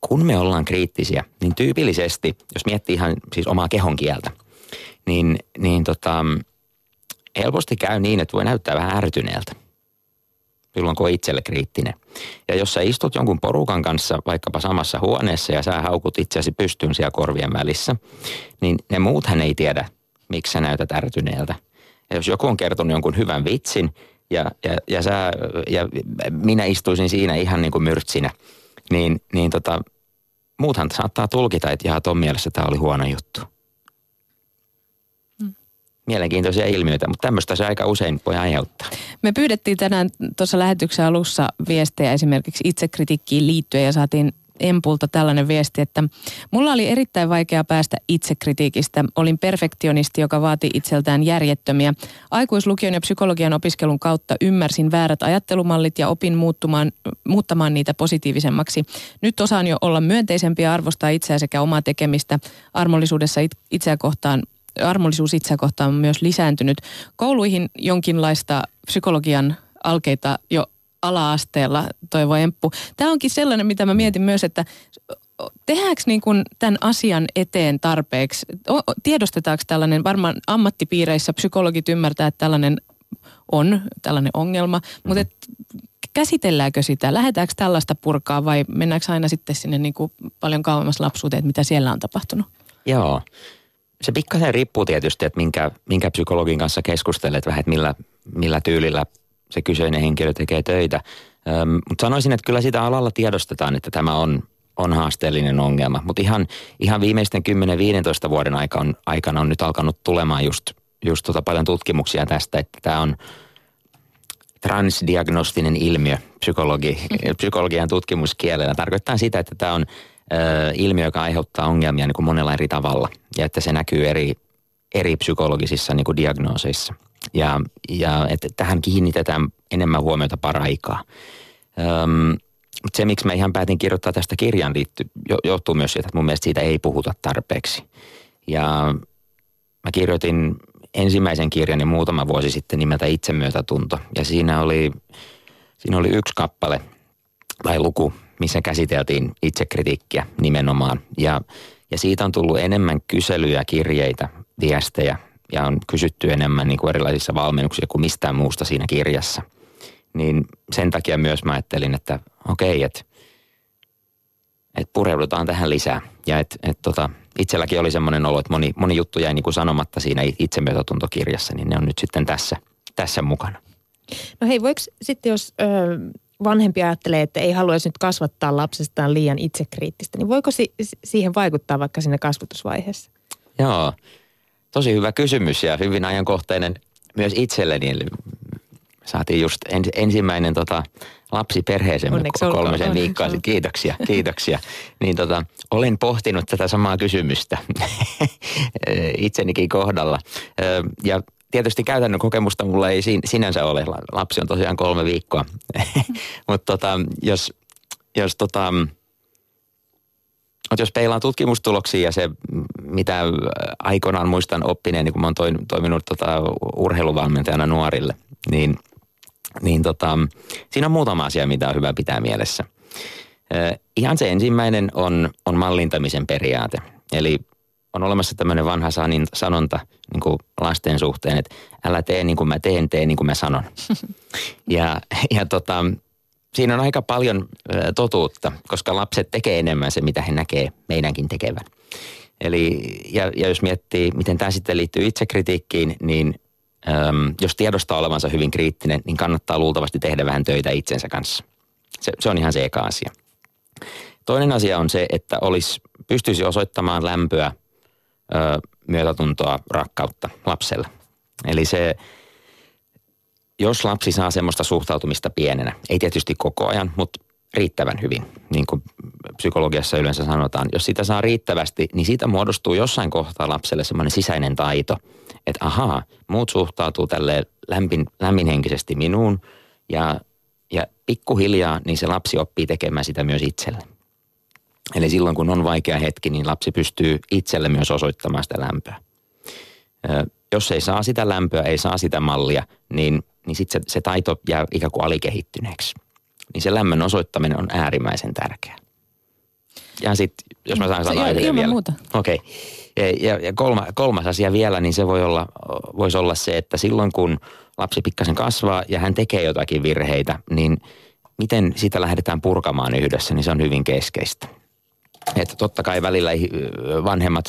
kun me ollaan kriittisiä, niin tyypillisesti, jos miettii ihan siis omaa kehon kieltä, niin, niin tota, helposti käy niin, että voi näyttää vähän ärtyneeltä silloin kun on itselle kriittinen. Ja jos sä istut jonkun porukan kanssa vaikkapa samassa huoneessa ja sä haukut itseäsi pystyyn siellä korvien välissä, niin ne muuthan ei tiedä, miksi sä näytät ärtyneeltä. Ja jos joku on kertonut jonkun hyvän vitsin ja, ja, ja, sä, ja minä istuisin siinä ihan niin kuin myrtsinä – niin, niin tota, muuthan saattaa tulkita, että jaa, ton mielessä tämä oli huono juttu. Mielenkiintoisia ilmiöitä, mutta tämmöistä se aika usein voi aiheuttaa. Me pyydettiin tänään tuossa lähetyksen alussa viestejä esimerkiksi itsekritiikkiin liittyen ja saatiin Empulta tällainen viesti, että mulla oli erittäin vaikea päästä itsekritiikistä. Olin perfektionisti, joka vaati itseltään järjettömiä. Aikuislukion ja psykologian opiskelun kautta ymmärsin väärät ajattelumallit ja opin muuttumaan, muuttamaan niitä positiivisemmaksi. Nyt osaan jo olla myönteisempi ja arvostaa itseä sekä omaa tekemistä. Armollisuudessa itseä kohtaan armollisuus itseä kohtaan on myös lisääntynyt. Kouluihin jonkinlaista psykologian alkeita jo ala-asteella, Toivo Emppu. Tämä onkin sellainen, mitä mä mietin myös, että tehdäänkö niin kuin tämän asian eteen tarpeeksi? Tiedostetaanko tällainen, varmaan ammattipiireissä psykologit ymmärtää, että tällainen on tällainen ongelma, mutta et, käsitelläänkö sitä? Lähdetäänkö tällaista purkaa vai mennäänkö aina sitten sinne niin kuin paljon kauemmas lapsuuteen, että mitä siellä on tapahtunut? Joo. Se pikkasen riippuu tietysti, että minkä, minkä psykologin kanssa keskustelet vähän, että millä, millä tyylillä se kyseinen henkilö tekee töitä. Mutta sanoisin, että kyllä sitä alalla tiedostetaan, että tämä on, on haasteellinen ongelma. Mutta ihan, ihan viimeisten 10-15 vuoden aikana, aikana on nyt alkanut tulemaan just, just tota paljon tutkimuksia tästä, että tämä on transdiagnostinen ilmiö psykologi, psykologian tutkimuskielellä. Tarkoittaa sitä, että tämä on ilmiö, joka aiheuttaa ongelmia niin kuin monella eri tavalla ja että se näkyy eri, eri psykologisissa niin kuin diagnooseissa – ja, ja että tähän kiinnitetään enemmän huomiota paraikaa. Öm, mutta se, miksi mä ihan päätin kirjoittaa tästä kirjan, liittyy, johtuu myös siitä, että mun mielestä siitä ei puhuta tarpeeksi. Ja mä kirjoitin ensimmäisen kirjani muutama vuosi sitten nimeltä Itsemyötätunto. Ja siinä oli, siinä oli yksi kappale tai luku, missä käsiteltiin itsekritiikkiä nimenomaan. Ja, ja siitä on tullut enemmän kyselyjä, kirjeitä, viestejä ja on kysytty enemmän niin kuin erilaisissa valmennuksissa kuin mistään muusta siinä kirjassa. Niin sen takia myös mä ajattelin, että okei, että et pureudutaan tähän lisää. Ja että et tota, itselläkin oli semmoinen olo, että moni, moni juttu jäi niin kuin sanomatta siinä itsemyötätuntokirjassa, niin ne on nyt sitten tässä, tässä mukana. No hei, voiko sitten jos ö, vanhempi ajattelee, että ei haluaisi nyt kasvattaa lapsestaan liian itsekriittistä, niin voiko si- siihen vaikuttaa vaikka siinä kasvatusvaiheessa? Joo, Tosi hyvä kysymys ja hyvin ajankohtainen myös itselleni. Eli saatiin just ens, ensimmäinen tota, lapsi perheeseen olkoon. kolmisen Onneksi viikkoa. olkoon. Kiitoksia, kiitoksia. niin tota, olen pohtinut tätä samaa kysymystä (laughs) itsenikin kohdalla. Ja tietysti käytännön kokemusta mulla ei sin- sinänsä ole. La- Lapsi on tosiaan kolme viikkoa. (laughs) Mutta tota, jos, jos tota, jos peilaan tutkimustuloksia ja se, mitä aikoinaan muistan oppineen, niin kun mä oon toiminut tota urheiluvalmentajana nuorille, niin, niin tota, siinä on muutama asia, mitä on hyvä pitää mielessä. Ihan se ensimmäinen on, on mallintamisen periaate. Eli on olemassa tämmöinen vanha sanin, sanonta niin kuin lasten suhteen, että älä tee niin kuin mä teen, tee niin kuin mä sanon. (laughs) ja ja tota, siinä on aika paljon totuutta, koska lapset tekee enemmän se, mitä he näkee meidänkin tekevän. Eli, ja, ja jos miettii, miten tämä sitten liittyy itsekritiikkiin, niin äm, jos tiedostaa olevansa hyvin kriittinen, niin kannattaa luultavasti tehdä vähän töitä itsensä kanssa. Se, se on ihan se eka asia. Toinen asia on se, että olisi, pystyisi osoittamaan lämpöä, myötätuntoa, rakkautta lapselle. Eli se, jos lapsi saa semmoista suhtautumista pienenä, ei tietysti koko ajan, mutta riittävän hyvin, niin kuin psykologiassa yleensä sanotaan. Jos sitä saa riittävästi, niin siitä muodostuu jossain kohtaa lapselle semmoinen sisäinen taito, että ahaa, muut suhtautuu tälle lämpin, lämminhenkisesti minuun ja, ja pikkuhiljaa niin se lapsi oppii tekemään sitä myös itselle. Eli silloin kun on vaikea hetki, niin lapsi pystyy itselle myös osoittamaan sitä lämpöä. Jos ei saa sitä lämpöä, ei saa sitä mallia, niin, niin sitten se, se taito jää ikään kuin alikehittyneeksi. Niin se lämmön osoittaminen on äärimmäisen tärkeää. Ja sitten, jos mä saan sanoa yhden ilman vielä. muuta. Okei. Ja, ja, ja kolma, kolmas asia vielä, niin se voi olla, voisi olla se, että silloin kun lapsi pikkasen kasvaa ja hän tekee jotakin virheitä, niin miten sitä lähdetään purkamaan yhdessä, niin se on hyvin keskeistä. Että totta kai välillä vanhemmat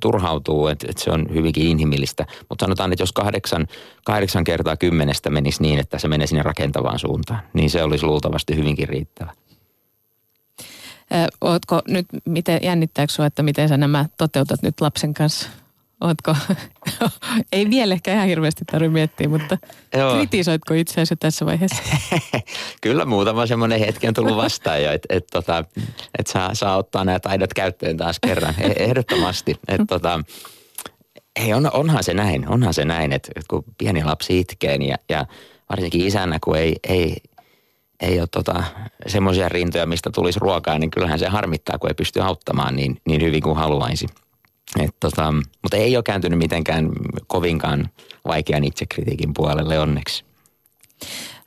turhautuu, että, että se on hyvinkin inhimillistä. Mutta sanotaan, että jos kahdeksan, kahdeksan kertaa kymmenestä menisi niin, että se menee sinne rakentavaan suuntaan, niin se olisi luultavasti hyvinkin riittävä. Ö, Ootko nyt, miten, jännittääkö sinua, että miten sä nämä toteutat nyt lapsen kanssa? Ootko, (laughs) ei vielä ehkä ihan hirveästi tarvitse miettiä, mutta Joo. kritisoitko itseäsi tässä vaiheessa? (laughs) Kyllä muutama semmoinen hetki on tullut vastaan jo, että et, tota, et saa, saa ottaa nämä taidot käyttöön taas kerran, E- ehdottomasti. Et, tota, ei, on, onhan se näin, onhan se näin, että et kun pieni lapsi itkee ja, ja varsinkin isänä, kun ei, ei, ei ole tota, semmoisia rintoja, mistä tulisi ruokaa, niin kyllähän se harmittaa, kun ei pysty auttamaan niin, niin hyvin kuin haluaisi. Et tota, mutta ei ole kääntynyt mitenkään kovinkaan vaikean itsekritiikin puolelle onneksi.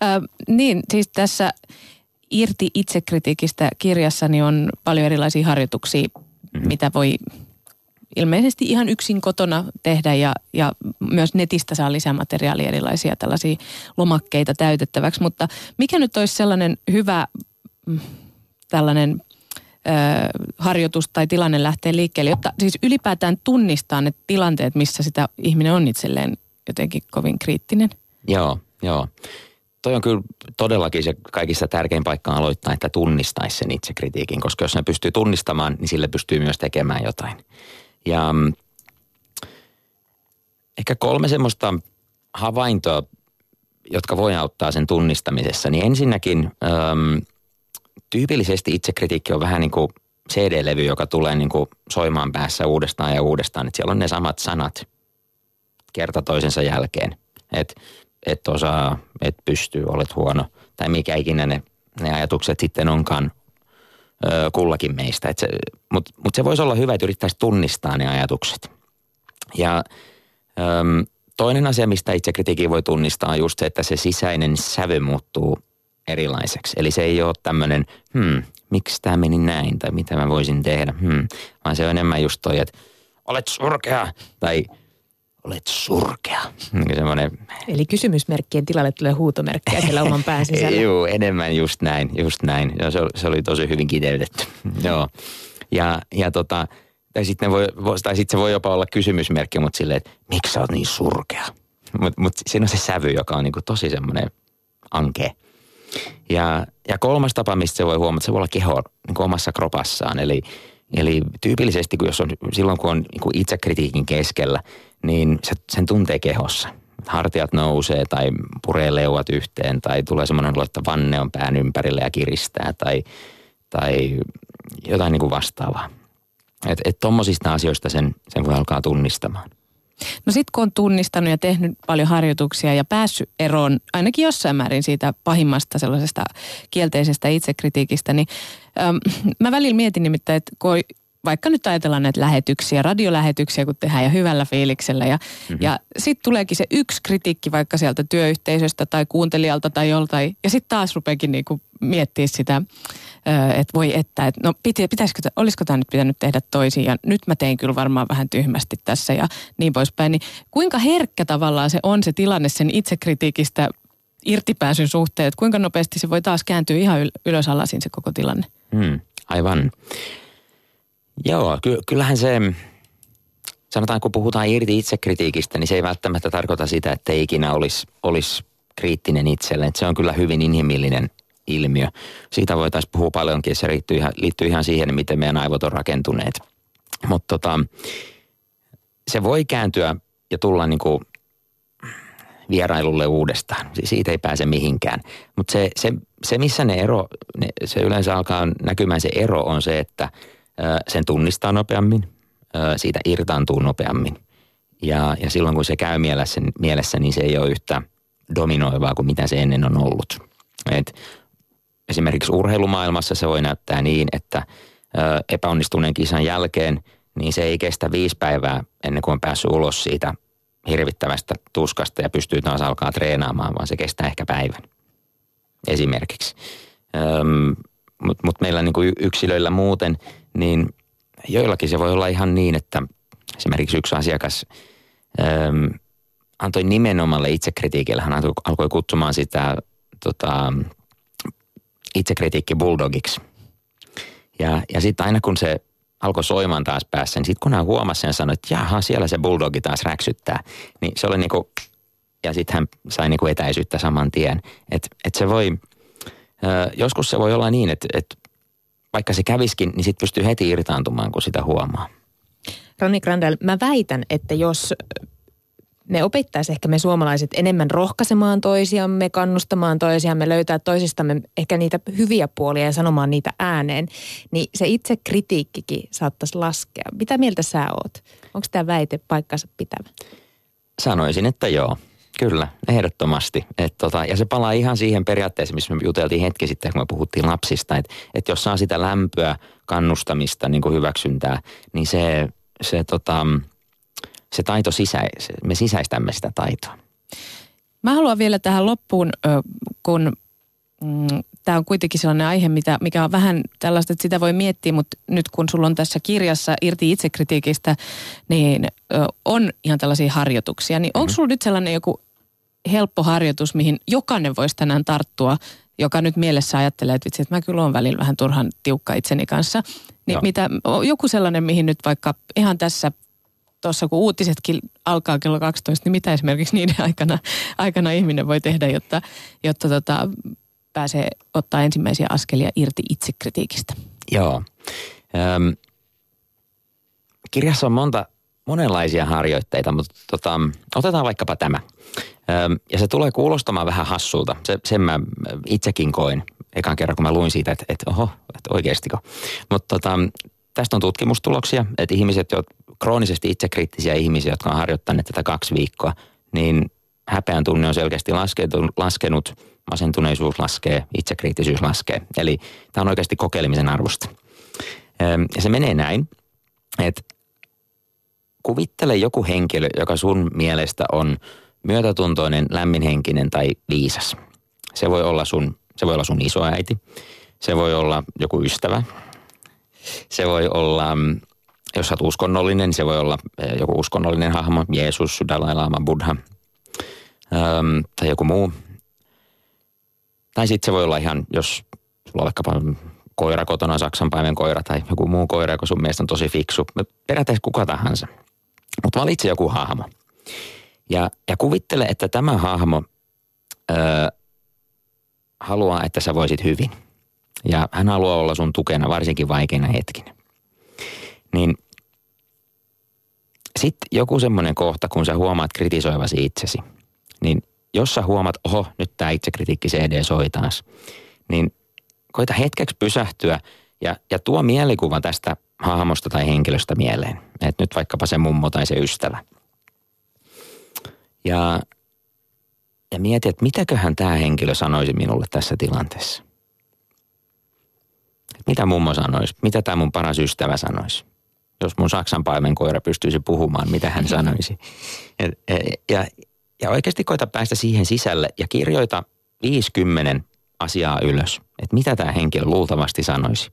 Ö, niin, siis tässä Irti itsekritiikistä kirjassani on paljon erilaisia harjoituksia, mm-hmm. mitä voi ilmeisesti ihan yksin kotona tehdä ja, ja myös netistä saa lisämateriaalia erilaisia tällaisia lomakkeita täytettäväksi. Mutta mikä nyt olisi sellainen hyvä mm, tällainen harjoitus tai tilanne lähtee liikkeelle, jotta siis ylipäätään tunnistaa ne tilanteet, missä sitä ihminen on itselleen jotenkin kovin kriittinen? Joo, joo. Toi on kyllä todellakin se kaikista tärkein paikka aloittaa, että tunnistaisi sen itsekritiikin, koska jos ne pystyy tunnistamaan, niin sille pystyy myös tekemään jotain. Ja mm, ehkä kolme semmoista havaintoa, jotka voi auttaa sen tunnistamisessa, niin ensinnäkin äm, tyypillisesti itsekritiikki on vähän niin kuin CD-levy, joka tulee niin kuin soimaan päässä uudestaan ja uudestaan. Että siellä on ne samat sanat kerta toisensa jälkeen. Että et osaa, et pysty, olet huono. Tai mikä ikinä ne, ne ajatukset sitten onkaan ö, kullakin meistä. Mutta mut se voisi olla hyvä, että yrittäisi tunnistaa ne ajatukset. Ja öm, toinen asia, mistä itsekritiikin voi tunnistaa, on just se, että se sisäinen sävy muuttuu erilaiseksi. Eli se ei ole tämmöinen, hmm, miksi tämä meni näin, tai mitä mä voisin tehdä, hmm. Vaan se on enemmän just toi, että olet surkea, tai olet surkea. Niin semmoinen Eli kysymysmerkkien tilalle tulee huutomerkkejä siellä oman pään (laughs) sisällä. Joo, enemmän just näin, just näin. Ja se, oli- se oli tosi hyvin kiteytetty. (laughs) Joo. Ja, ja tota, tai sitten voi, voi- tai sit se voi jopa olla kysymysmerkki, mutta silleen, että miksi sä oot niin surkea? Mutta mut siinä on se sävy, joka on niinku tosi semmoinen ankea. Ja, ja kolmas tapa, mistä se voi huomata, se voi olla keho niin kuin omassa kropassaan. Eli, eli tyypillisesti, kun jos on, silloin kun on niin kuin itsekritiikin keskellä, niin se, sen tuntee kehossa. hartiat nousee tai puree leuat yhteen tai tulee semmoinen olo, että vanne on pään ympärillä ja kiristää tai, tai jotain niin kuin vastaavaa. Että et tommosista asioista sen, sen voi alkaa tunnistamaan. No sitten kun on tunnistanut ja tehnyt paljon harjoituksia ja päässyt eroon ainakin jossain määrin siitä pahimmasta sellaisesta kielteisestä itsekritiikistä, niin äm, mä välillä mietin nimittäin, että kun vaikka nyt ajatellaan näitä lähetyksiä, radiolähetyksiä, kun tehdään ja hyvällä fiiliksellä. Ja, mm-hmm. ja sitten tuleekin se yksi kritiikki vaikka sieltä työyhteisöstä tai kuuntelijalta tai joltain. Ja sitten taas rupeakin niinku miettiä sitä, että voi että, että no pitäisikö, olisiko tämä nyt pitänyt tehdä toisin. Ja nyt mä tein kyllä varmaan vähän tyhmästi tässä ja niin poispäin. Niin kuinka herkkä tavallaan se on se tilanne sen itsekritiikistä irtipääsyn suhteen, että kuinka nopeasti se voi taas kääntyä ihan ylös alasin se koko tilanne? Hmm, aivan. Joo, ky- kyllähän se, sanotaan kun puhutaan irti itsekritiikistä, niin se ei välttämättä tarkoita sitä, että ei ikinä olisi, olisi kriittinen itselleen. Se on kyllä hyvin inhimillinen ilmiö. Siitä voitaisiin puhua paljonkin, se liittyy ihan, liittyy ihan siihen, miten meidän aivot on rakentuneet. Mutta tota, se voi kääntyä ja tulla niin kuin vierailulle uudestaan. Siitä ei pääse mihinkään. Mutta se, se, se, missä ne ero, ne, se yleensä alkaa näkymään se ero on se, että – sen tunnistaa nopeammin, siitä irtaantuu nopeammin. Ja, ja silloin kun se käy mielessä, mielessä, niin se ei ole yhtä dominoivaa kuin mitä se ennen on ollut. Et esimerkiksi urheilumaailmassa se voi näyttää niin, että epäonnistuneen kisan jälkeen, niin se ei kestä viisi päivää ennen kuin on päässyt ulos siitä hirvittävästä tuskasta ja pystyy taas alkaa treenaamaan, vaan se kestää ehkä päivän. Esimerkiksi. Mutta mut meillä niinku yksilöillä muuten – niin joillakin se voi olla ihan niin, että esimerkiksi yksi asiakas äm, antoi nimenomalle itsekritiikille, hän alkoi kutsumaan sitä tota, itsekritiikki bulldogiksi. Ja, ja sitten aina kun se alkoi soimaan taas päässä, niin sitten kun hän huomasi sen sanoi, että jaha, siellä se bulldogi taas räksyttää, niin se oli niinku, ja sitten hän sai niinku etäisyyttä saman tien. Että et se voi, joskus se voi olla niin, että et vaikka se käviskin, niin sitten pystyy heti irtaantumaan, kun sitä huomaa. Roni Grandel, mä väitän, että jos me opettaisiin ehkä me suomalaiset enemmän rohkaisemaan toisiamme, kannustamaan toisiamme, löytää toisistamme ehkä niitä hyviä puolia ja sanomaan niitä ääneen, niin se itse kritiikkikin saattaisi laskea. Mitä mieltä sä oot? Onko tämä väite paikkansa pitävä? Sanoisin, että joo. Kyllä, ehdottomasti. Et tota, ja se palaa ihan siihen periaatteeseen, missä me juteltiin hetki sitten, kun me puhuttiin lapsista. Että et jos saa sitä lämpöä, kannustamista, niin kuin hyväksyntää, niin se, se, tota, se taito, sisä, me sisäistämme sitä taitoa. Mä haluan vielä tähän loppuun, kun mm, tämä on kuitenkin sellainen aihe, mitä, mikä on vähän tällaista, että sitä voi miettiä, mutta nyt kun sulla on tässä kirjassa irti itsekritiikistä, niin on ihan tällaisia harjoituksia. Niin onko mm-hmm. sulla nyt sellainen joku helppo harjoitus, mihin jokainen voisi tänään tarttua, joka nyt mielessä ajattelee, että vitsi, että mä kyllä olen välillä vähän turhan tiukka itseni kanssa. Niin mitä, joku sellainen, mihin nyt vaikka ihan tässä tuossa kun uutisetkin alkaa kello 12, niin mitä esimerkiksi niiden (laughs) aikana, aikana ihminen voi tehdä, jotta, jotta tota, pääsee ottaa ensimmäisiä askelia irti itsekritiikistä? Joo. Öm, kirjassa on monta, monenlaisia harjoitteita, mutta tota, otetaan vaikkapa tämä – ja se tulee kuulostamaan vähän hassulta. Se, sen mä itsekin koin ekan kerran, kun mä luin siitä, että, että oho, että oikeastiko. Mutta tota, tästä on tutkimustuloksia, että ihmiset, jo kroonisesti itsekriittisiä ihmisiä, jotka on harjoittaneet tätä kaksi viikkoa, niin häpeän tunne on selkeästi laskenut, masentuneisuus laskee, itsekriittisyys laskee. Eli tämä on oikeasti kokeilemisen arvosta. Ja se menee näin, että kuvittele joku henkilö, joka sun mielestä on – myötätuntoinen, lämminhenkinen tai viisas. Se voi olla sun, se voi olla sun isoäiti, se voi olla joku ystävä, se voi olla, mm, jos sä oot uskonnollinen, se voi olla eh, joku uskonnollinen hahmo, Jeesus, Dalai Lama, Buddha ähm, tai joku muu. Tai sitten se voi olla ihan, jos sulla on vaikkapa koira kotona, Saksanpäivän koira tai joku muu koira, joka sun mielestä on tosi fiksu. Periaatteessa kuka tahansa. Mutta valitse joku hahmo. Ja, ja kuvittele, että tämä hahmo ö, haluaa, että sä voisit hyvin. Ja hän haluaa olla sun tukena varsinkin vaikeina hetkinä. Niin sitten joku semmoinen kohta, kun sä huomaat kritisoivasi itsesi, niin jos sä huomaat, oho, nyt tämä itsekritiikki CD soi taas, niin koita hetkeksi pysähtyä ja, ja tuo mielikuva tästä hahmosta tai henkilöstä mieleen. Että nyt vaikkapa se mummo tai se ystävä. Ja, ja mieti, että mitäköhän tämä henkilö sanoisi minulle tässä tilanteessa. Mitä mummo sanoisi? Mitä tämä mun paras ystävä sanoisi? Jos mun Saksan koira pystyisi puhumaan, mitä hän (laughs) sanoisi. Ja, ja, ja oikeasti koita päästä siihen sisälle ja kirjoita 50 asiaa ylös. Että mitä tämä henkilö luultavasti sanoisi.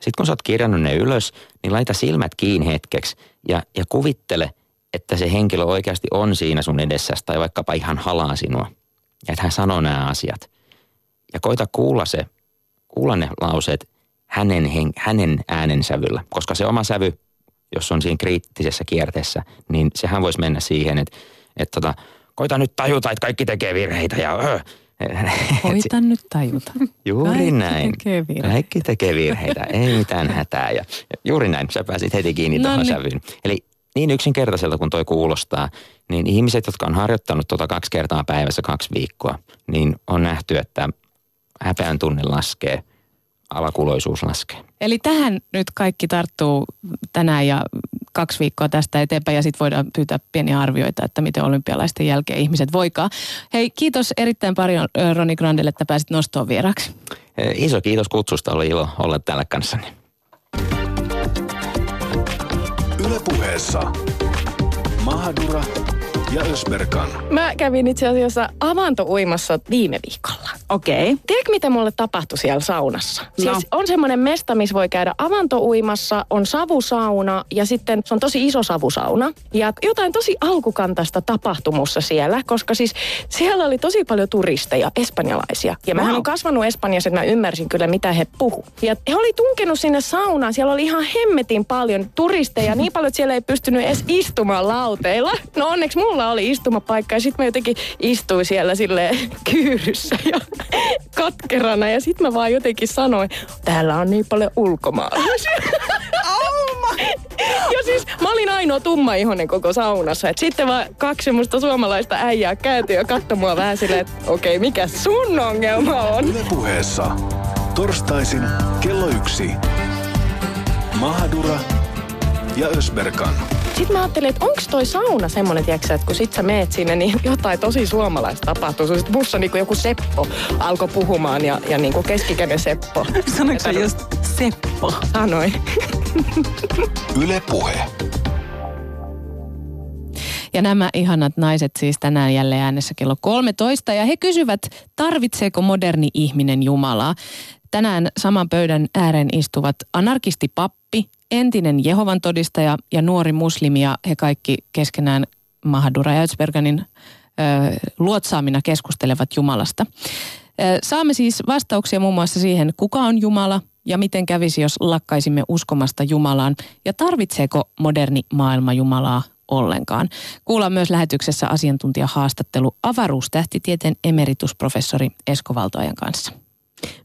Sitten kun sä oot kirjannut ne ylös, niin laita silmät kiinni hetkeksi ja, ja kuvittele, että se henkilö oikeasti on siinä sun edessäsi tai vaikkapa ihan halaa sinua. Ja että hän sanoo nämä asiat. Ja koita kuulla se, kuulla ne lauseet hänen, hänen äänensävyllä. Koska se oma sävy, jos on siinä kriittisessä kierteessä, niin sehän voisi mennä siihen, että, että tota, koita nyt tajuta, että kaikki tekee virheitä ja öö, Koita nyt tajuta. Juuri Kaikki näin. Tekee Kaikki tekee virheitä, ei mitään hätää. Ja juuri näin, sä pääsit heti kiinni no tuohon niin. sävyyn. Eli niin yksinkertaiselta kuin toi kuulostaa, niin ihmiset, jotka on harjoittanut tuota kaksi kertaa päivässä kaksi viikkoa, niin on nähty, että häpeän tunne laskee, alakuloisuus laskee. Eli tähän nyt kaikki tarttuu tänään ja kaksi viikkoa tästä eteenpäin ja sitten voidaan pyytää pieniä arvioita, että miten olympialaisten jälkeen ihmiset voikaa. Hei, kiitos erittäin paljon Roni Grandelle, että pääsit nostoon vieraksi. Iso kiitos kutsusta, oli ilo olla täällä kanssani. Ylepuheessa Mahadura ja Ösberkan. Mä kävin itse asiassa avantouimassa viime viikolla. Okei. Okay. Tiedätkö, mitä mulle tapahtui siellä saunassa? No. Siis on semmoinen mesta, missä voi käydä avantouimassa, on savusauna ja sitten se on tosi iso savusauna. Ja jotain tosi alkukantaista tapahtumussa siellä, koska siis siellä oli tosi paljon turisteja, espanjalaisia. Ja mä wow. olen kasvanut Espanjassa, että mä ymmärsin kyllä, mitä he puhu. Ja he oli tunkenut sinne saunaan, siellä oli ihan hemmetin paljon turisteja, niin paljon, että siellä ei pystynyt edes istumaan lauteilla. No onneksi mulla mulla oli istumapaikka ja sitten mä jotenkin istuin siellä sille kyyryssä ja katkerana ja sitten mä vaan jotenkin sanoin, täällä on niin paljon ulkomaalaisia. ja siis mä olin ainoa tumma ihonen koko saunassa. Et sitten vaan kaksi semmoista suomalaista äijää kääntyi ja katsoi mua vähän silleen, että okei, okay, mikä sun ongelma on? Yle puheessa. Torstaisin kello yksi. Mahadura ja Ösberkan. Sitten mä ajattelin, että onko toi sauna semmonen, tiiäksä, että kun sit sä meet sinne, niin (laughs) jotain tosi suomalaista tapahtuu. Sitten musta niin joku Seppo alkoi puhumaan ja, ja niin kuin keskikäinen Seppo. (laughs) Sanoitko sä just Seppo? Sanoin. Yle Puhe. Ja nämä ihanat naiset siis tänään jälleen äänessä kello 13. Ja he kysyvät, tarvitseeko moderni ihminen Jumalaa? Tänään saman pöydän ääreen istuvat anarkistipappi, entinen Jehovan todistaja ja nuori muslimi ja he kaikki keskenään Mahadura ja luotsaamina keskustelevat Jumalasta. Saamme siis vastauksia muun muassa siihen, kuka on Jumala ja miten kävisi, jos lakkaisimme uskomasta Jumalaan ja tarvitseeko moderni maailma Jumalaa ollenkaan. Kuullaan myös lähetyksessä asiantuntijahaastattelu avaruustähtitieteen emeritusprofessori Esko Valtoajan kanssa.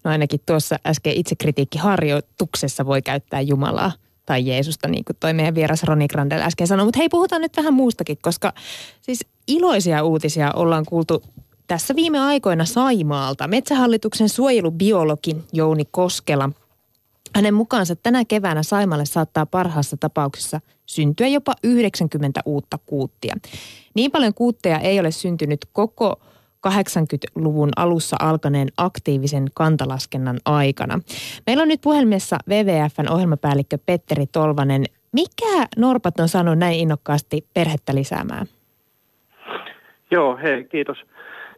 No ainakin tuossa äsken itsekritiikkiharjoituksessa voi käyttää Jumalaa tai Jeesusta, niin kuin toi meidän vieras Roni Grandel äsken sanoi. Mutta hei, puhutaan nyt vähän muustakin, koska siis iloisia uutisia ollaan kuultu tässä viime aikoina Saimaalta. Metsähallituksen suojelubiologi Jouni Koskela. Hänen mukaansa tänä keväänä Saimalle saattaa parhaassa tapauksessa syntyä jopa 90 uutta kuuttia. Niin paljon kuutteja ei ole syntynyt koko 80-luvun alussa alkaneen aktiivisen kantalaskennan aikana. Meillä on nyt puhelimessa WWFn ohjelmapäällikkö Petteri Tolvanen. Mikä Norpat on saanut näin innokkaasti perhettä lisäämään? Joo, hei, kiitos.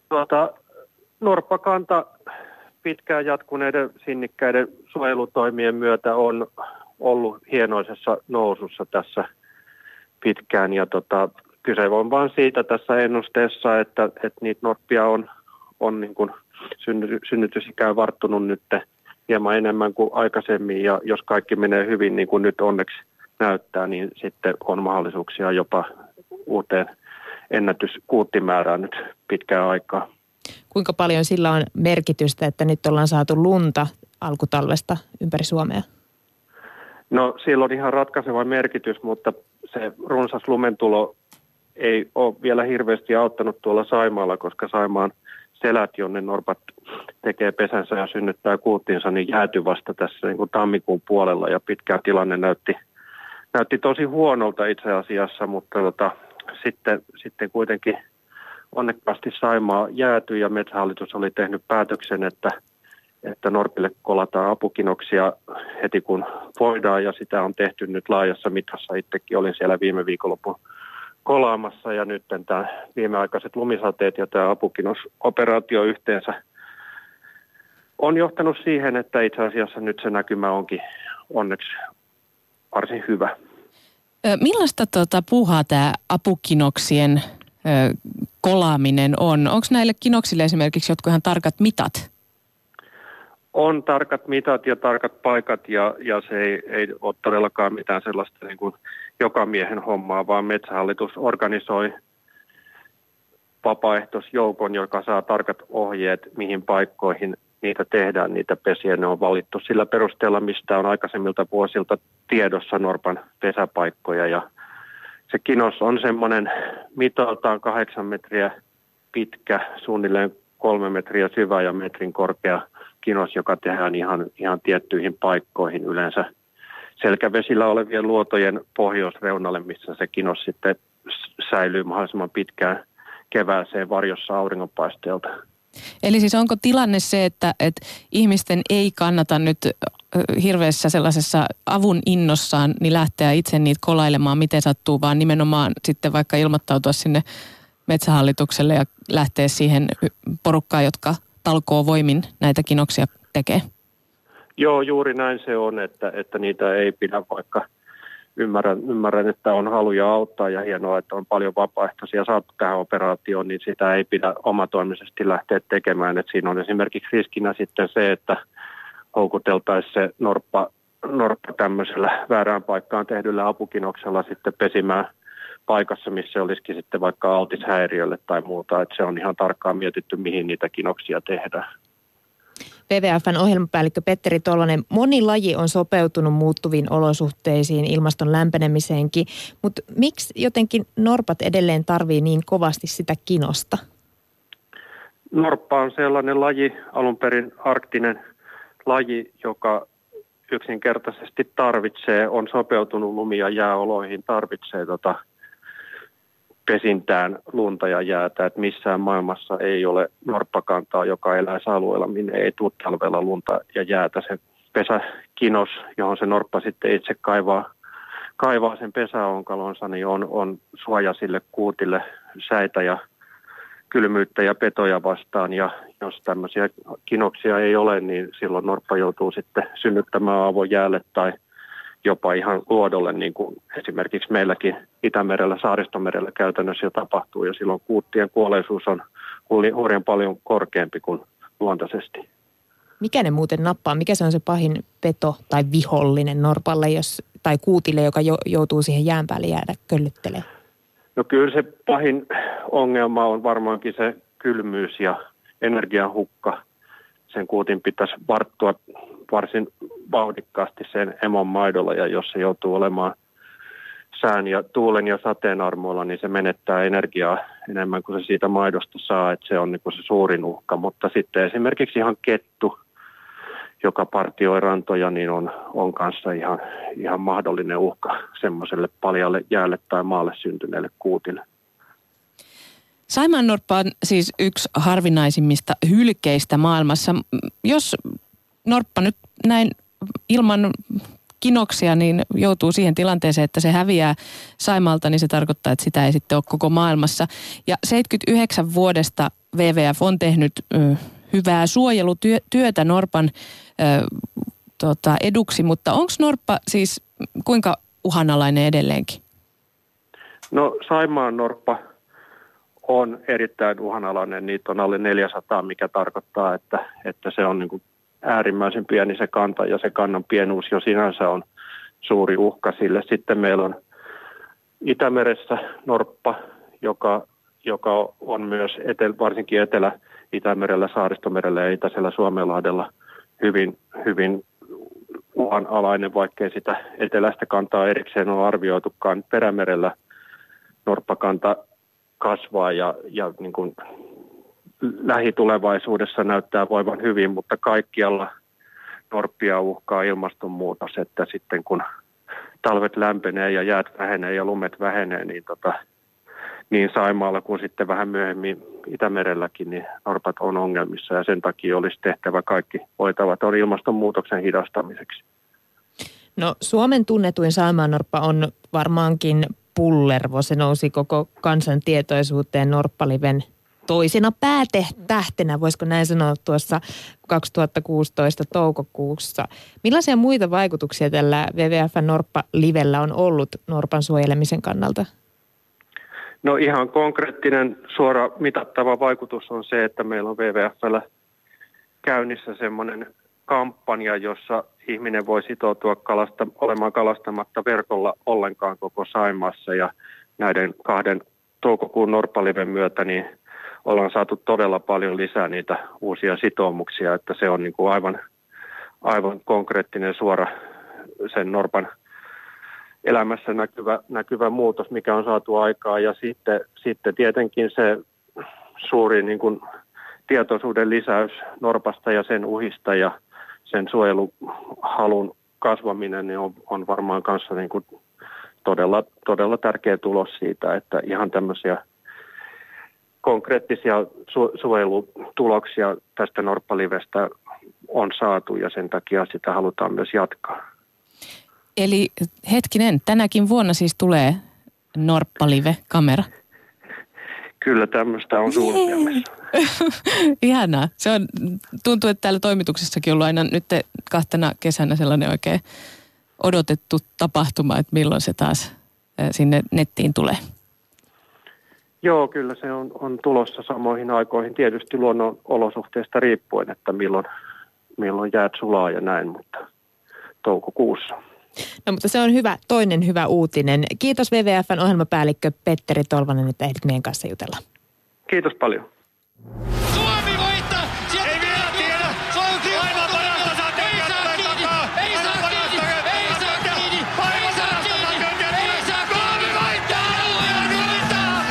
Tuota, Norppakanta pitkään jatkuneiden sinnikkäiden suojelutoimien myötä on ollut hienoisessa nousussa tässä pitkään ja tota, kyse on vain siitä tässä ennusteessa, että, että niitä norppia on, on niin kuin synny, synnytysikään varttunut nyt hieman enemmän kuin aikaisemmin ja jos kaikki menee hyvin niin kuin nyt onneksi näyttää, niin sitten on mahdollisuuksia jopa uuteen ennätyskuuttimäärään nyt pitkään aikaa. Kuinka paljon sillä on merkitystä, että nyt ollaan saatu lunta alkutalvesta ympäri Suomea? No sillä on ihan ratkaiseva merkitys, mutta se runsas lumentulo ei ole vielä hirveästi auttanut tuolla Saimaalla, koska Saimaan selät, jonne norpat tekee pesänsä ja synnyttää kuuttinsa, niin jääty vasta tässä niin kuin tammikuun puolella ja pitkään tilanne näytti, näytti tosi huonolta itse asiassa, mutta tota, sitten, sitten kuitenkin onnekkaasti Saimaa jääty ja Metsähallitus oli tehnyt päätöksen, että, että Norpille kolataan apukinoksia heti kun voidaan ja sitä on tehty nyt laajassa mitassa. Itsekin olin siellä viime viikonlopun kolaamassa ja nyt tämä viimeaikaiset lumisateet ja tämä apukinosoperaatio yhteensä on johtanut siihen, että itse asiassa nyt se näkymä onkin onneksi varsin hyvä. Millaista tuota, puuhaa tämä apukinoksien kolaaminen on? Onko näille kinoksille esimerkiksi jotkut ihan tarkat mitat? On tarkat mitat ja tarkat paikat ja, ja se ei, ei ole todellakaan mitään sellaista niin kuin joka miehen hommaa, vaan Metsähallitus organisoi vapaaehtoisjoukon, joka saa tarkat ohjeet, mihin paikkoihin niitä tehdään, niitä pesiä. Ne on valittu sillä perusteella, mistä on aikaisemmilta vuosilta tiedossa Norpan pesäpaikkoja. Ja se kinos on semmoinen mitoiltaan kahdeksan metriä pitkä, suunnilleen kolme metriä syvä ja metrin korkea kinos, joka tehdään ihan, ihan tiettyihin paikkoihin yleensä selkävesillä olevien luotojen pohjoisreunalle, missä se kinos sitten säilyy mahdollisimman pitkään kevääseen varjossa auringonpaisteelta. Eli siis onko tilanne se, että, että ihmisten ei kannata nyt hirveässä sellaisessa avun innossaan niin lähteä itse niitä kolailemaan, miten sattuu, vaan nimenomaan sitten vaikka ilmoittautua sinne metsähallitukselle ja lähteä siihen porukkaan, jotka talkoo voimin näitä kinoksia tekee? Joo, juuri näin se on, että, että niitä ei pidä vaikka ymmärrän, ymmärrän, että on haluja auttaa ja hienoa, että on paljon vapaaehtoisia saatu tähän operaatioon, niin sitä ei pidä omatoimisesti lähteä tekemään. Et siinä on esimerkiksi riskinä sitten se, että houkuteltaisiin se norppa, norppa tämmöisellä väärään paikkaan tehdyllä apukinoksella sitten pesimään paikassa, missä olisikin sitten vaikka altis häiriölle tai muuta. Että se on ihan tarkkaan mietitty, mihin niitä kinoksia tehdään. WWFn ohjelmapäällikkö Petteri Tolvanen, moni laji on sopeutunut muuttuviin olosuhteisiin, ilmaston lämpenemiseenkin, mutta miksi jotenkin norpat edelleen tarvii niin kovasti sitä kinosta? Norppa on sellainen laji, alun perin arktinen laji, joka yksinkertaisesti tarvitsee, on sopeutunut lumia jääoloihin, tarvitsee tota pesintään lunta ja jäätä, että missään maailmassa ei ole norppakantaa, joka eläisi alueella, minne ei tule talvella lunta ja jäätä. Se pesäkinos, johon se norppa sitten itse kaivaa, kaivaa sen pesäonkalonsa, niin on, on suoja sille kuutille säitä ja kylmyyttä ja petoja vastaan. Ja jos tämmöisiä kinoksia ei ole, niin silloin norppa joutuu sitten synnyttämään avojäälle tai – jopa ihan luodolle, niin kuin esimerkiksi meilläkin Itämerellä, Saaristomerellä käytännössä jo tapahtuu, ja silloin kuuttien kuolleisuus on hurjan paljon korkeampi kuin luontaisesti. Mikä ne muuten nappaa? Mikä se on se pahin peto tai vihollinen norpalle jos, tai kuutille, joka jo, joutuu siihen jään päälle jäädä köllyttelemään? No kyllä se pahin ongelma on varmaankin se kylmyys ja energiahukka. Sen kuutin pitäisi varttua varsin vauhdikkaasti sen emon maidolla ja jos se joutuu olemaan sään ja tuulen ja sateen armoilla, niin se menettää energiaa enemmän kuin se siitä maidosta saa, että se on niin kuin se suurin uhka. Mutta sitten esimerkiksi ihan kettu, joka partioi rantoja, niin on, on kanssa ihan, ihan mahdollinen uhka semmoiselle paljalle jäälle tai maalle syntyneelle kuutille. Saimaannorppa on siis yksi harvinaisimmista hylkeistä maailmassa. Jos norppa nyt näin ilman kinoksia niin joutuu siihen tilanteeseen, että se häviää Saimalta, niin se tarkoittaa, että sitä ei sitten ole koko maailmassa. Ja 79 vuodesta WWF on tehnyt hyvää suojelutyötä Norpan tota, eduksi, mutta onko Norppa siis kuinka uhanalainen edelleenkin? No Saimaan Norppa on erittäin uhanalainen, niitä on alle 400, mikä tarkoittaa, että, että se on niin kuin äärimmäisen pieni se kanta ja se kannan pienuus jo sinänsä on suuri uhka sille. Sitten meillä on Itämeressä norppa, joka, joka on myös etel, varsinkin Etelä-Itämerellä, Saaristomerellä ja Itäisellä Suomenlahdella hyvin, hyvin uhanalainen, vaikkei sitä eteläistä kantaa erikseen ole arvioitukaan. Perämerellä norppakanta kasvaa ja, ja niin kuin lähitulevaisuudessa näyttää voivan hyvin, mutta kaikkialla norppia uhkaa ilmastonmuutos, että sitten kun talvet lämpenee ja jäät vähenee ja lumet vähenee, niin tota, niin Saimaalla kuin sitten vähän myöhemmin Itämerelläkin, niin norpat on ongelmissa ja sen takia olisi tehtävä kaikki voitavat on ilmastonmuutoksen hidastamiseksi. No Suomen tunnetuin saimaannorppa on varmaankin pullervo. Se nousi koko kansan tietoisuuteen Norppaliven toisena päätähtenä, voisiko näin sanoa tuossa 2016 toukokuussa. Millaisia muita vaikutuksia tällä WWF Norppa-livellä on ollut Norpan suojelemisen kannalta? No ihan konkreettinen suora mitattava vaikutus on se, että meillä on WWFllä käynnissä semmoinen kampanja, jossa ihminen voi sitoutua kalasta, olemaan kalastamatta verkolla ollenkaan koko Saimassa ja näiden kahden toukokuun Norpaliven myötä niin ollaan saatu todella paljon lisää niitä uusia sitoumuksia, että se on niin kuin aivan, aivan konkreettinen suora sen Norpan elämässä näkyvä, näkyvä muutos, mikä on saatu aikaa. Ja sitten, sitten tietenkin se suuri niin kuin tietoisuuden lisäys Norpasta ja sen uhista ja sen suojeluhalun kasvaminen niin on, on varmaan kanssa niin kuin todella, todella tärkeä tulos siitä, että ihan tämmöisiä konkreettisia su- suojelutuloksia tästä Norppalivestä on saatu ja sen takia sitä halutaan myös jatkaa. Eli hetkinen, tänäkin vuonna siis tulee Norppalive-kamera? Kyllä tämmöistä on suunnitelmissa. (laughs) Ihanaa. Se on, tuntuu, että täällä toimituksessakin on ollut aina nyt kahtena kesänä sellainen oikein odotettu tapahtuma, että milloin se taas sinne nettiin tulee. Joo, kyllä se on, on tulossa samoihin aikoihin. Tietysti luonnon olosuhteista riippuen, että milloin, milloin jäät sulaa ja näin, mutta toukokuussa. No mutta se on hyvä, toinen hyvä uutinen. Kiitos WWFn ohjelmapäällikkö Petteri Tolvanen, että ehdit meidän kanssa jutella. Kiitos paljon. そう!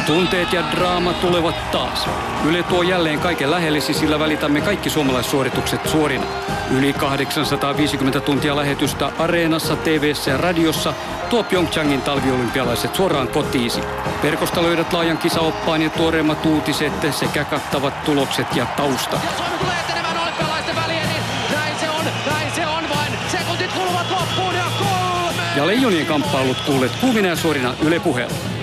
Tunteet ja draama tulevat taas. Yle tuo jälleen kaiken lähellesi, sillä välitämme kaikki suomalaissuoritukset suorina. Yli 850 tuntia lähetystä Areenassa, TVssä ja radiossa tuo Pyeongchangin talviolympialaiset suoraan kotiisi. Verkosta löydät laajan kisaoppaan ja tuoreimmat uutiset sekä kattavat tulokset ja tausta. Ja Suomi tulee etenemään olympialaisten väliin, niin näin se on, näin se on vain. Sekuntit kuluvat loppuun ja kolme! Ja leijonien kamppailut kuulet kuumina ja suorina Yle puheella.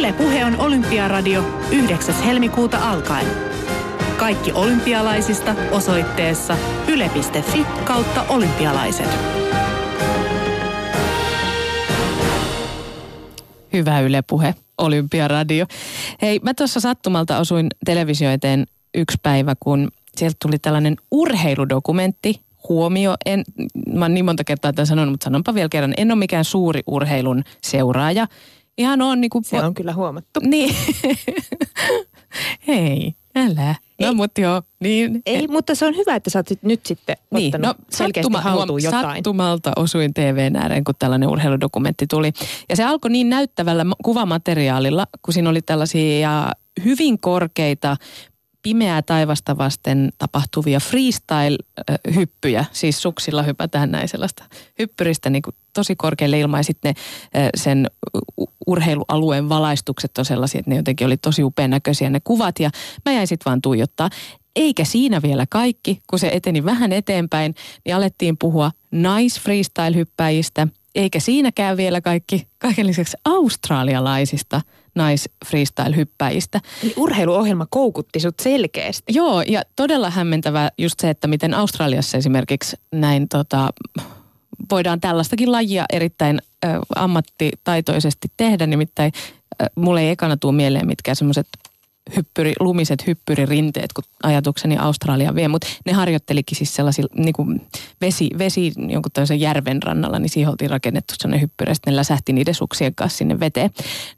Yle Puhe on Olympiaradio 9. helmikuuta alkaen. Kaikki olympialaisista osoitteessa yle.fi kautta olympialaiset. Hyvä Yle Puhe, Olympiaradio. Hei, mä tuossa sattumalta osuin televisio eteen yksi päivä, kun sieltä tuli tällainen urheiludokumentti. Huomio, en, mä oon niin monta kertaa tämän sanonut, mutta sanonpa vielä kerran, en ole mikään suuri urheilun seuraaja. Ihan on niin kuin... Se on kyllä huomattu. Niin. Hei, älä. No Ei. mut joo, niin. Ei, mutta se on hyvä, että sä oot sit- nyt sitten Niin, ottanut no selkeästi sattuma, haltuun jotain. sattumalta osuin TVn ääreen, kun tällainen urheiludokumentti tuli. Ja se alkoi niin näyttävällä ma- kuvamateriaalilla, kun siinä oli tällaisia hyvin korkeita pimeää taivasta vasten tapahtuvia freestyle-hyppyjä. Siis suksilla hypätään näin sellaista hyppyristä niin kuin tosi korkealle ilmaan ja sitten ne, sen urheilualueen valaistukset on sellaisia, että ne jotenkin oli tosi upean näköisiä ne kuvat ja mä jäin sitten vaan tuijottaa. Eikä siinä vielä kaikki, kun se eteni vähän eteenpäin, niin alettiin puhua nais-freestyle-hyppäjistä. Eikä siinäkään vielä kaikki, kaiken lisäksi australialaisista nais-freestyle-hyppäjistä. Eli urheiluohjelma koukutti sut selkeästi. Joo, ja todella hämmentävää just se, että miten Australiassa esimerkiksi näin tota, voidaan tällaistakin lajia erittäin ö, ammattitaitoisesti tehdä. Nimittäin ö, mulle ei ekana tuu mieleen mitkään semmoiset hyppyri, lumiset hyppyririnteet, kun ajatukseni Australia vie, mutta ne harjoittelikin siis sellaisilla niin kuin vesi, vesi jonkun tämmöisen järven rannalla, niin siihen oltiin rakennettu sellainen hyppyrä, sitten ne läsähti niiden suksien kanssa sinne veteen.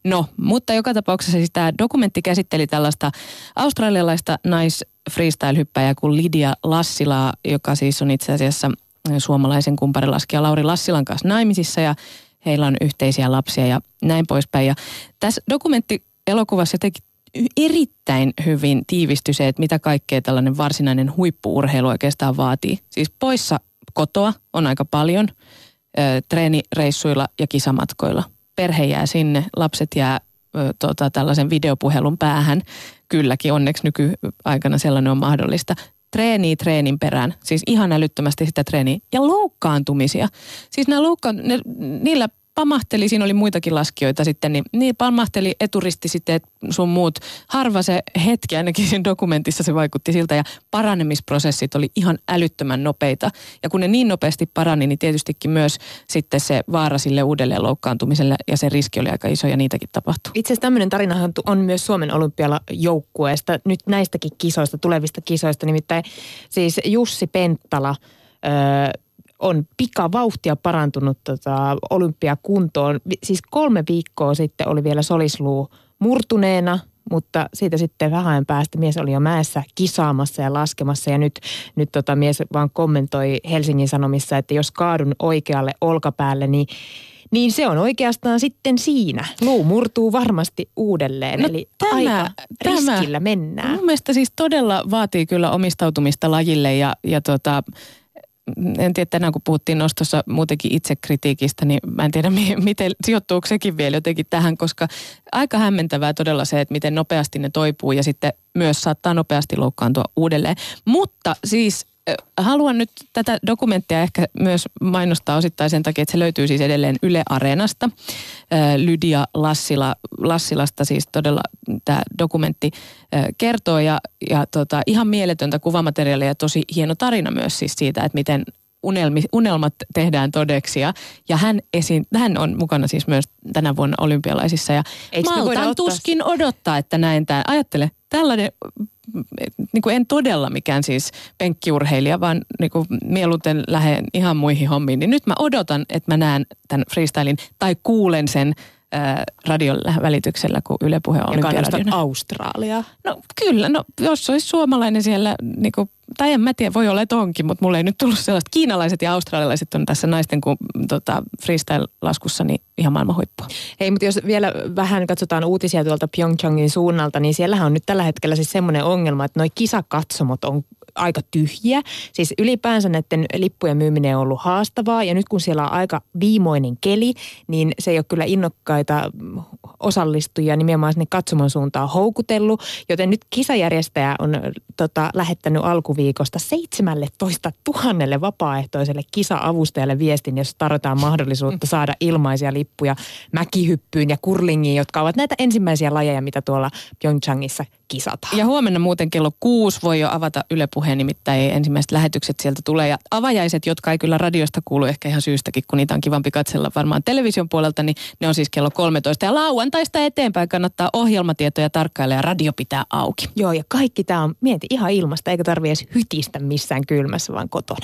No, mutta joka tapauksessa siis tämä dokumentti käsitteli tällaista australialaista nais freestyle-hyppäjää kuin Lidia Lassilaa, joka siis on itse asiassa suomalaisen kumparilaskija Lauri Lassilan kanssa naimisissa ja heillä on yhteisiä lapsia ja näin poispäin. Ja tässä dokumenttielokuvassa jotenkin erittäin hyvin tiivistyi se, että mitä kaikkea tällainen varsinainen huippuurheilu oikeastaan vaatii. Siis poissa kotoa on aika paljon, ö, treenireissuilla ja kisamatkoilla. Perhe jää sinne, lapset jää ö, tota, tällaisen videopuhelun päähän. Kylläkin onneksi nykyaikana sellainen on mahdollista. Treeni treenin perään, siis ihan älyttömästi sitä treeniä. Ja loukkaantumisia. Siis nämä loukkaan, ne, niillä pamahteli, siinä oli muitakin laskijoita sitten, niin, niin pamahteli eturisti sitten sun muut. Harva se hetki, ainakin siinä dokumentissa se vaikutti siltä ja paranemisprosessit oli ihan älyttömän nopeita. Ja kun ne niin nopeasti parani, niin tietystikin myös sitten se vaara sille uudelleen loukkaantumiselle ja se riski oli aika iso ja niitäkin tapahtui. Itse asiassa tämmöinen tarinahan on myös Suomen olympialajoukkueesta, nyt näistäkin kisoista, tulevista kisoista. Nimittäin siis Jussi Penttala on pikavauhtia parantunut tota, olympiakuntoon. Siis kolme viikkoa sitten oli vielä solisluu murtuneena, mutta siitä sitten vähän päästä mies oli jo mäessä kisaamassa ja laskemassa ja nyt, nyt tota mies vaan kommentoi Helsingin Sanomissa, että jos kaadun oikealle olkapäälle, niin niin se on oikeastaan sitten siinä. Luu murtuu varmasti uudelleen, No eli tämä- aika tämä- riskillä mennään. Mun mielestä siis todella vaatii kyllä omistautumista lajille ja, ja tota, en tiedä tänään kun puhuttiin nostossa muutenkin itsekritiikistä, niin mä en tiedä mi- miten sijoittuuko sekin vielä jotenkin tähän, koska aika hämmentävää todella se, että miten nopeasti ne toipuu ja sitten myös saattaa nopeasti loukkaantua uudelleen. Mutta siis haluan nyt tätä dokumenttia ehkä myös mainostaa osittain sen takia, että se löytyy siis edelleen Yle Areenasta. Lydia Lassila, Lassilasta siis todella tämä dokumentti kertoo ja, ja tota, ihan mieletöntä kuvamateriaalia ja tosi hieno tarina myös siis siitä, että miten unelmi, unelmat tehdään todeksi ja, ja hän, esiin, hän on mukana siis myös tänä vuonna olympialaisissa ja Eikö maltan tuskin odottaa, että näin tämä. Ajattele, tällainen, niin kuin en todella mikään siis penkkiurheilija, vaan niin kuin mieluiten lähden ihan muihin hommiin, niin nyt mä odotan, että mä näen tämän freestylin tai kuulen sen radion välityksellä, kun Yle Puhe on olympiaradiona. Australiaa. No kyllä, no jos olisi suomalainen siellä, niin kuin, tai en mä tiedä, voi olla, että onkin, mutta mulle ei nyt tullut sellaista. Kiinalaiset ja australialaiset on tässä naisten kuin, tota, freestyle-laskussa niin ihan maailman huippua. Hei, mutta jos vielä vähän katsotaan uutisia tuolta Pyeongchangin suunnalta, niin siellähän on nyt tällä hetkellä siis semmoinen ongelma, että noi kisakatsomot on aika tyhjiä. Siis ylipäänsä näiden lippujen myyminen on ollut haastavaa ja nyt kun siellä on aika viimoinen keli, niin se ei ole kyllä innokkaita osallistujia nimenomaan sinne katsomon suuntaan houkutellut. Joten nyt kisajärjestäjä on tota, lähettänyt alkuviikosta 17 000 vapaaehtoiselle kisa-avustajalle viestin, jos tarjotaan mahdollisuutta saada ilmaisia lippuja mäkihyppyyn ja kurlingiin, jotka ovat näitä ensimmäisiä lajeja, mitä tuolla Pyeongchangissa kisataan. Ja huomenna muuten kello kuusi voi jo avata Yle Puheen, nimittäin ensimmäiset lähetykset sieltä tulee. Ja avajaiset, jotka ei kyllä radiosta kuulu ehkä ihan syystäkin, kun niitä on kivampi katsella varmaan television puolelta, niin ne on siis kello 13. Ja lauantaista eteenpäin kannattaa ohjelmatietoja tarkkailla ja radio pitää auki. Joo, ja kaikki tämä on, mieti, ihan ilmasta, eikä tarvi edes hytistä missään kylmässä, vaan kotona.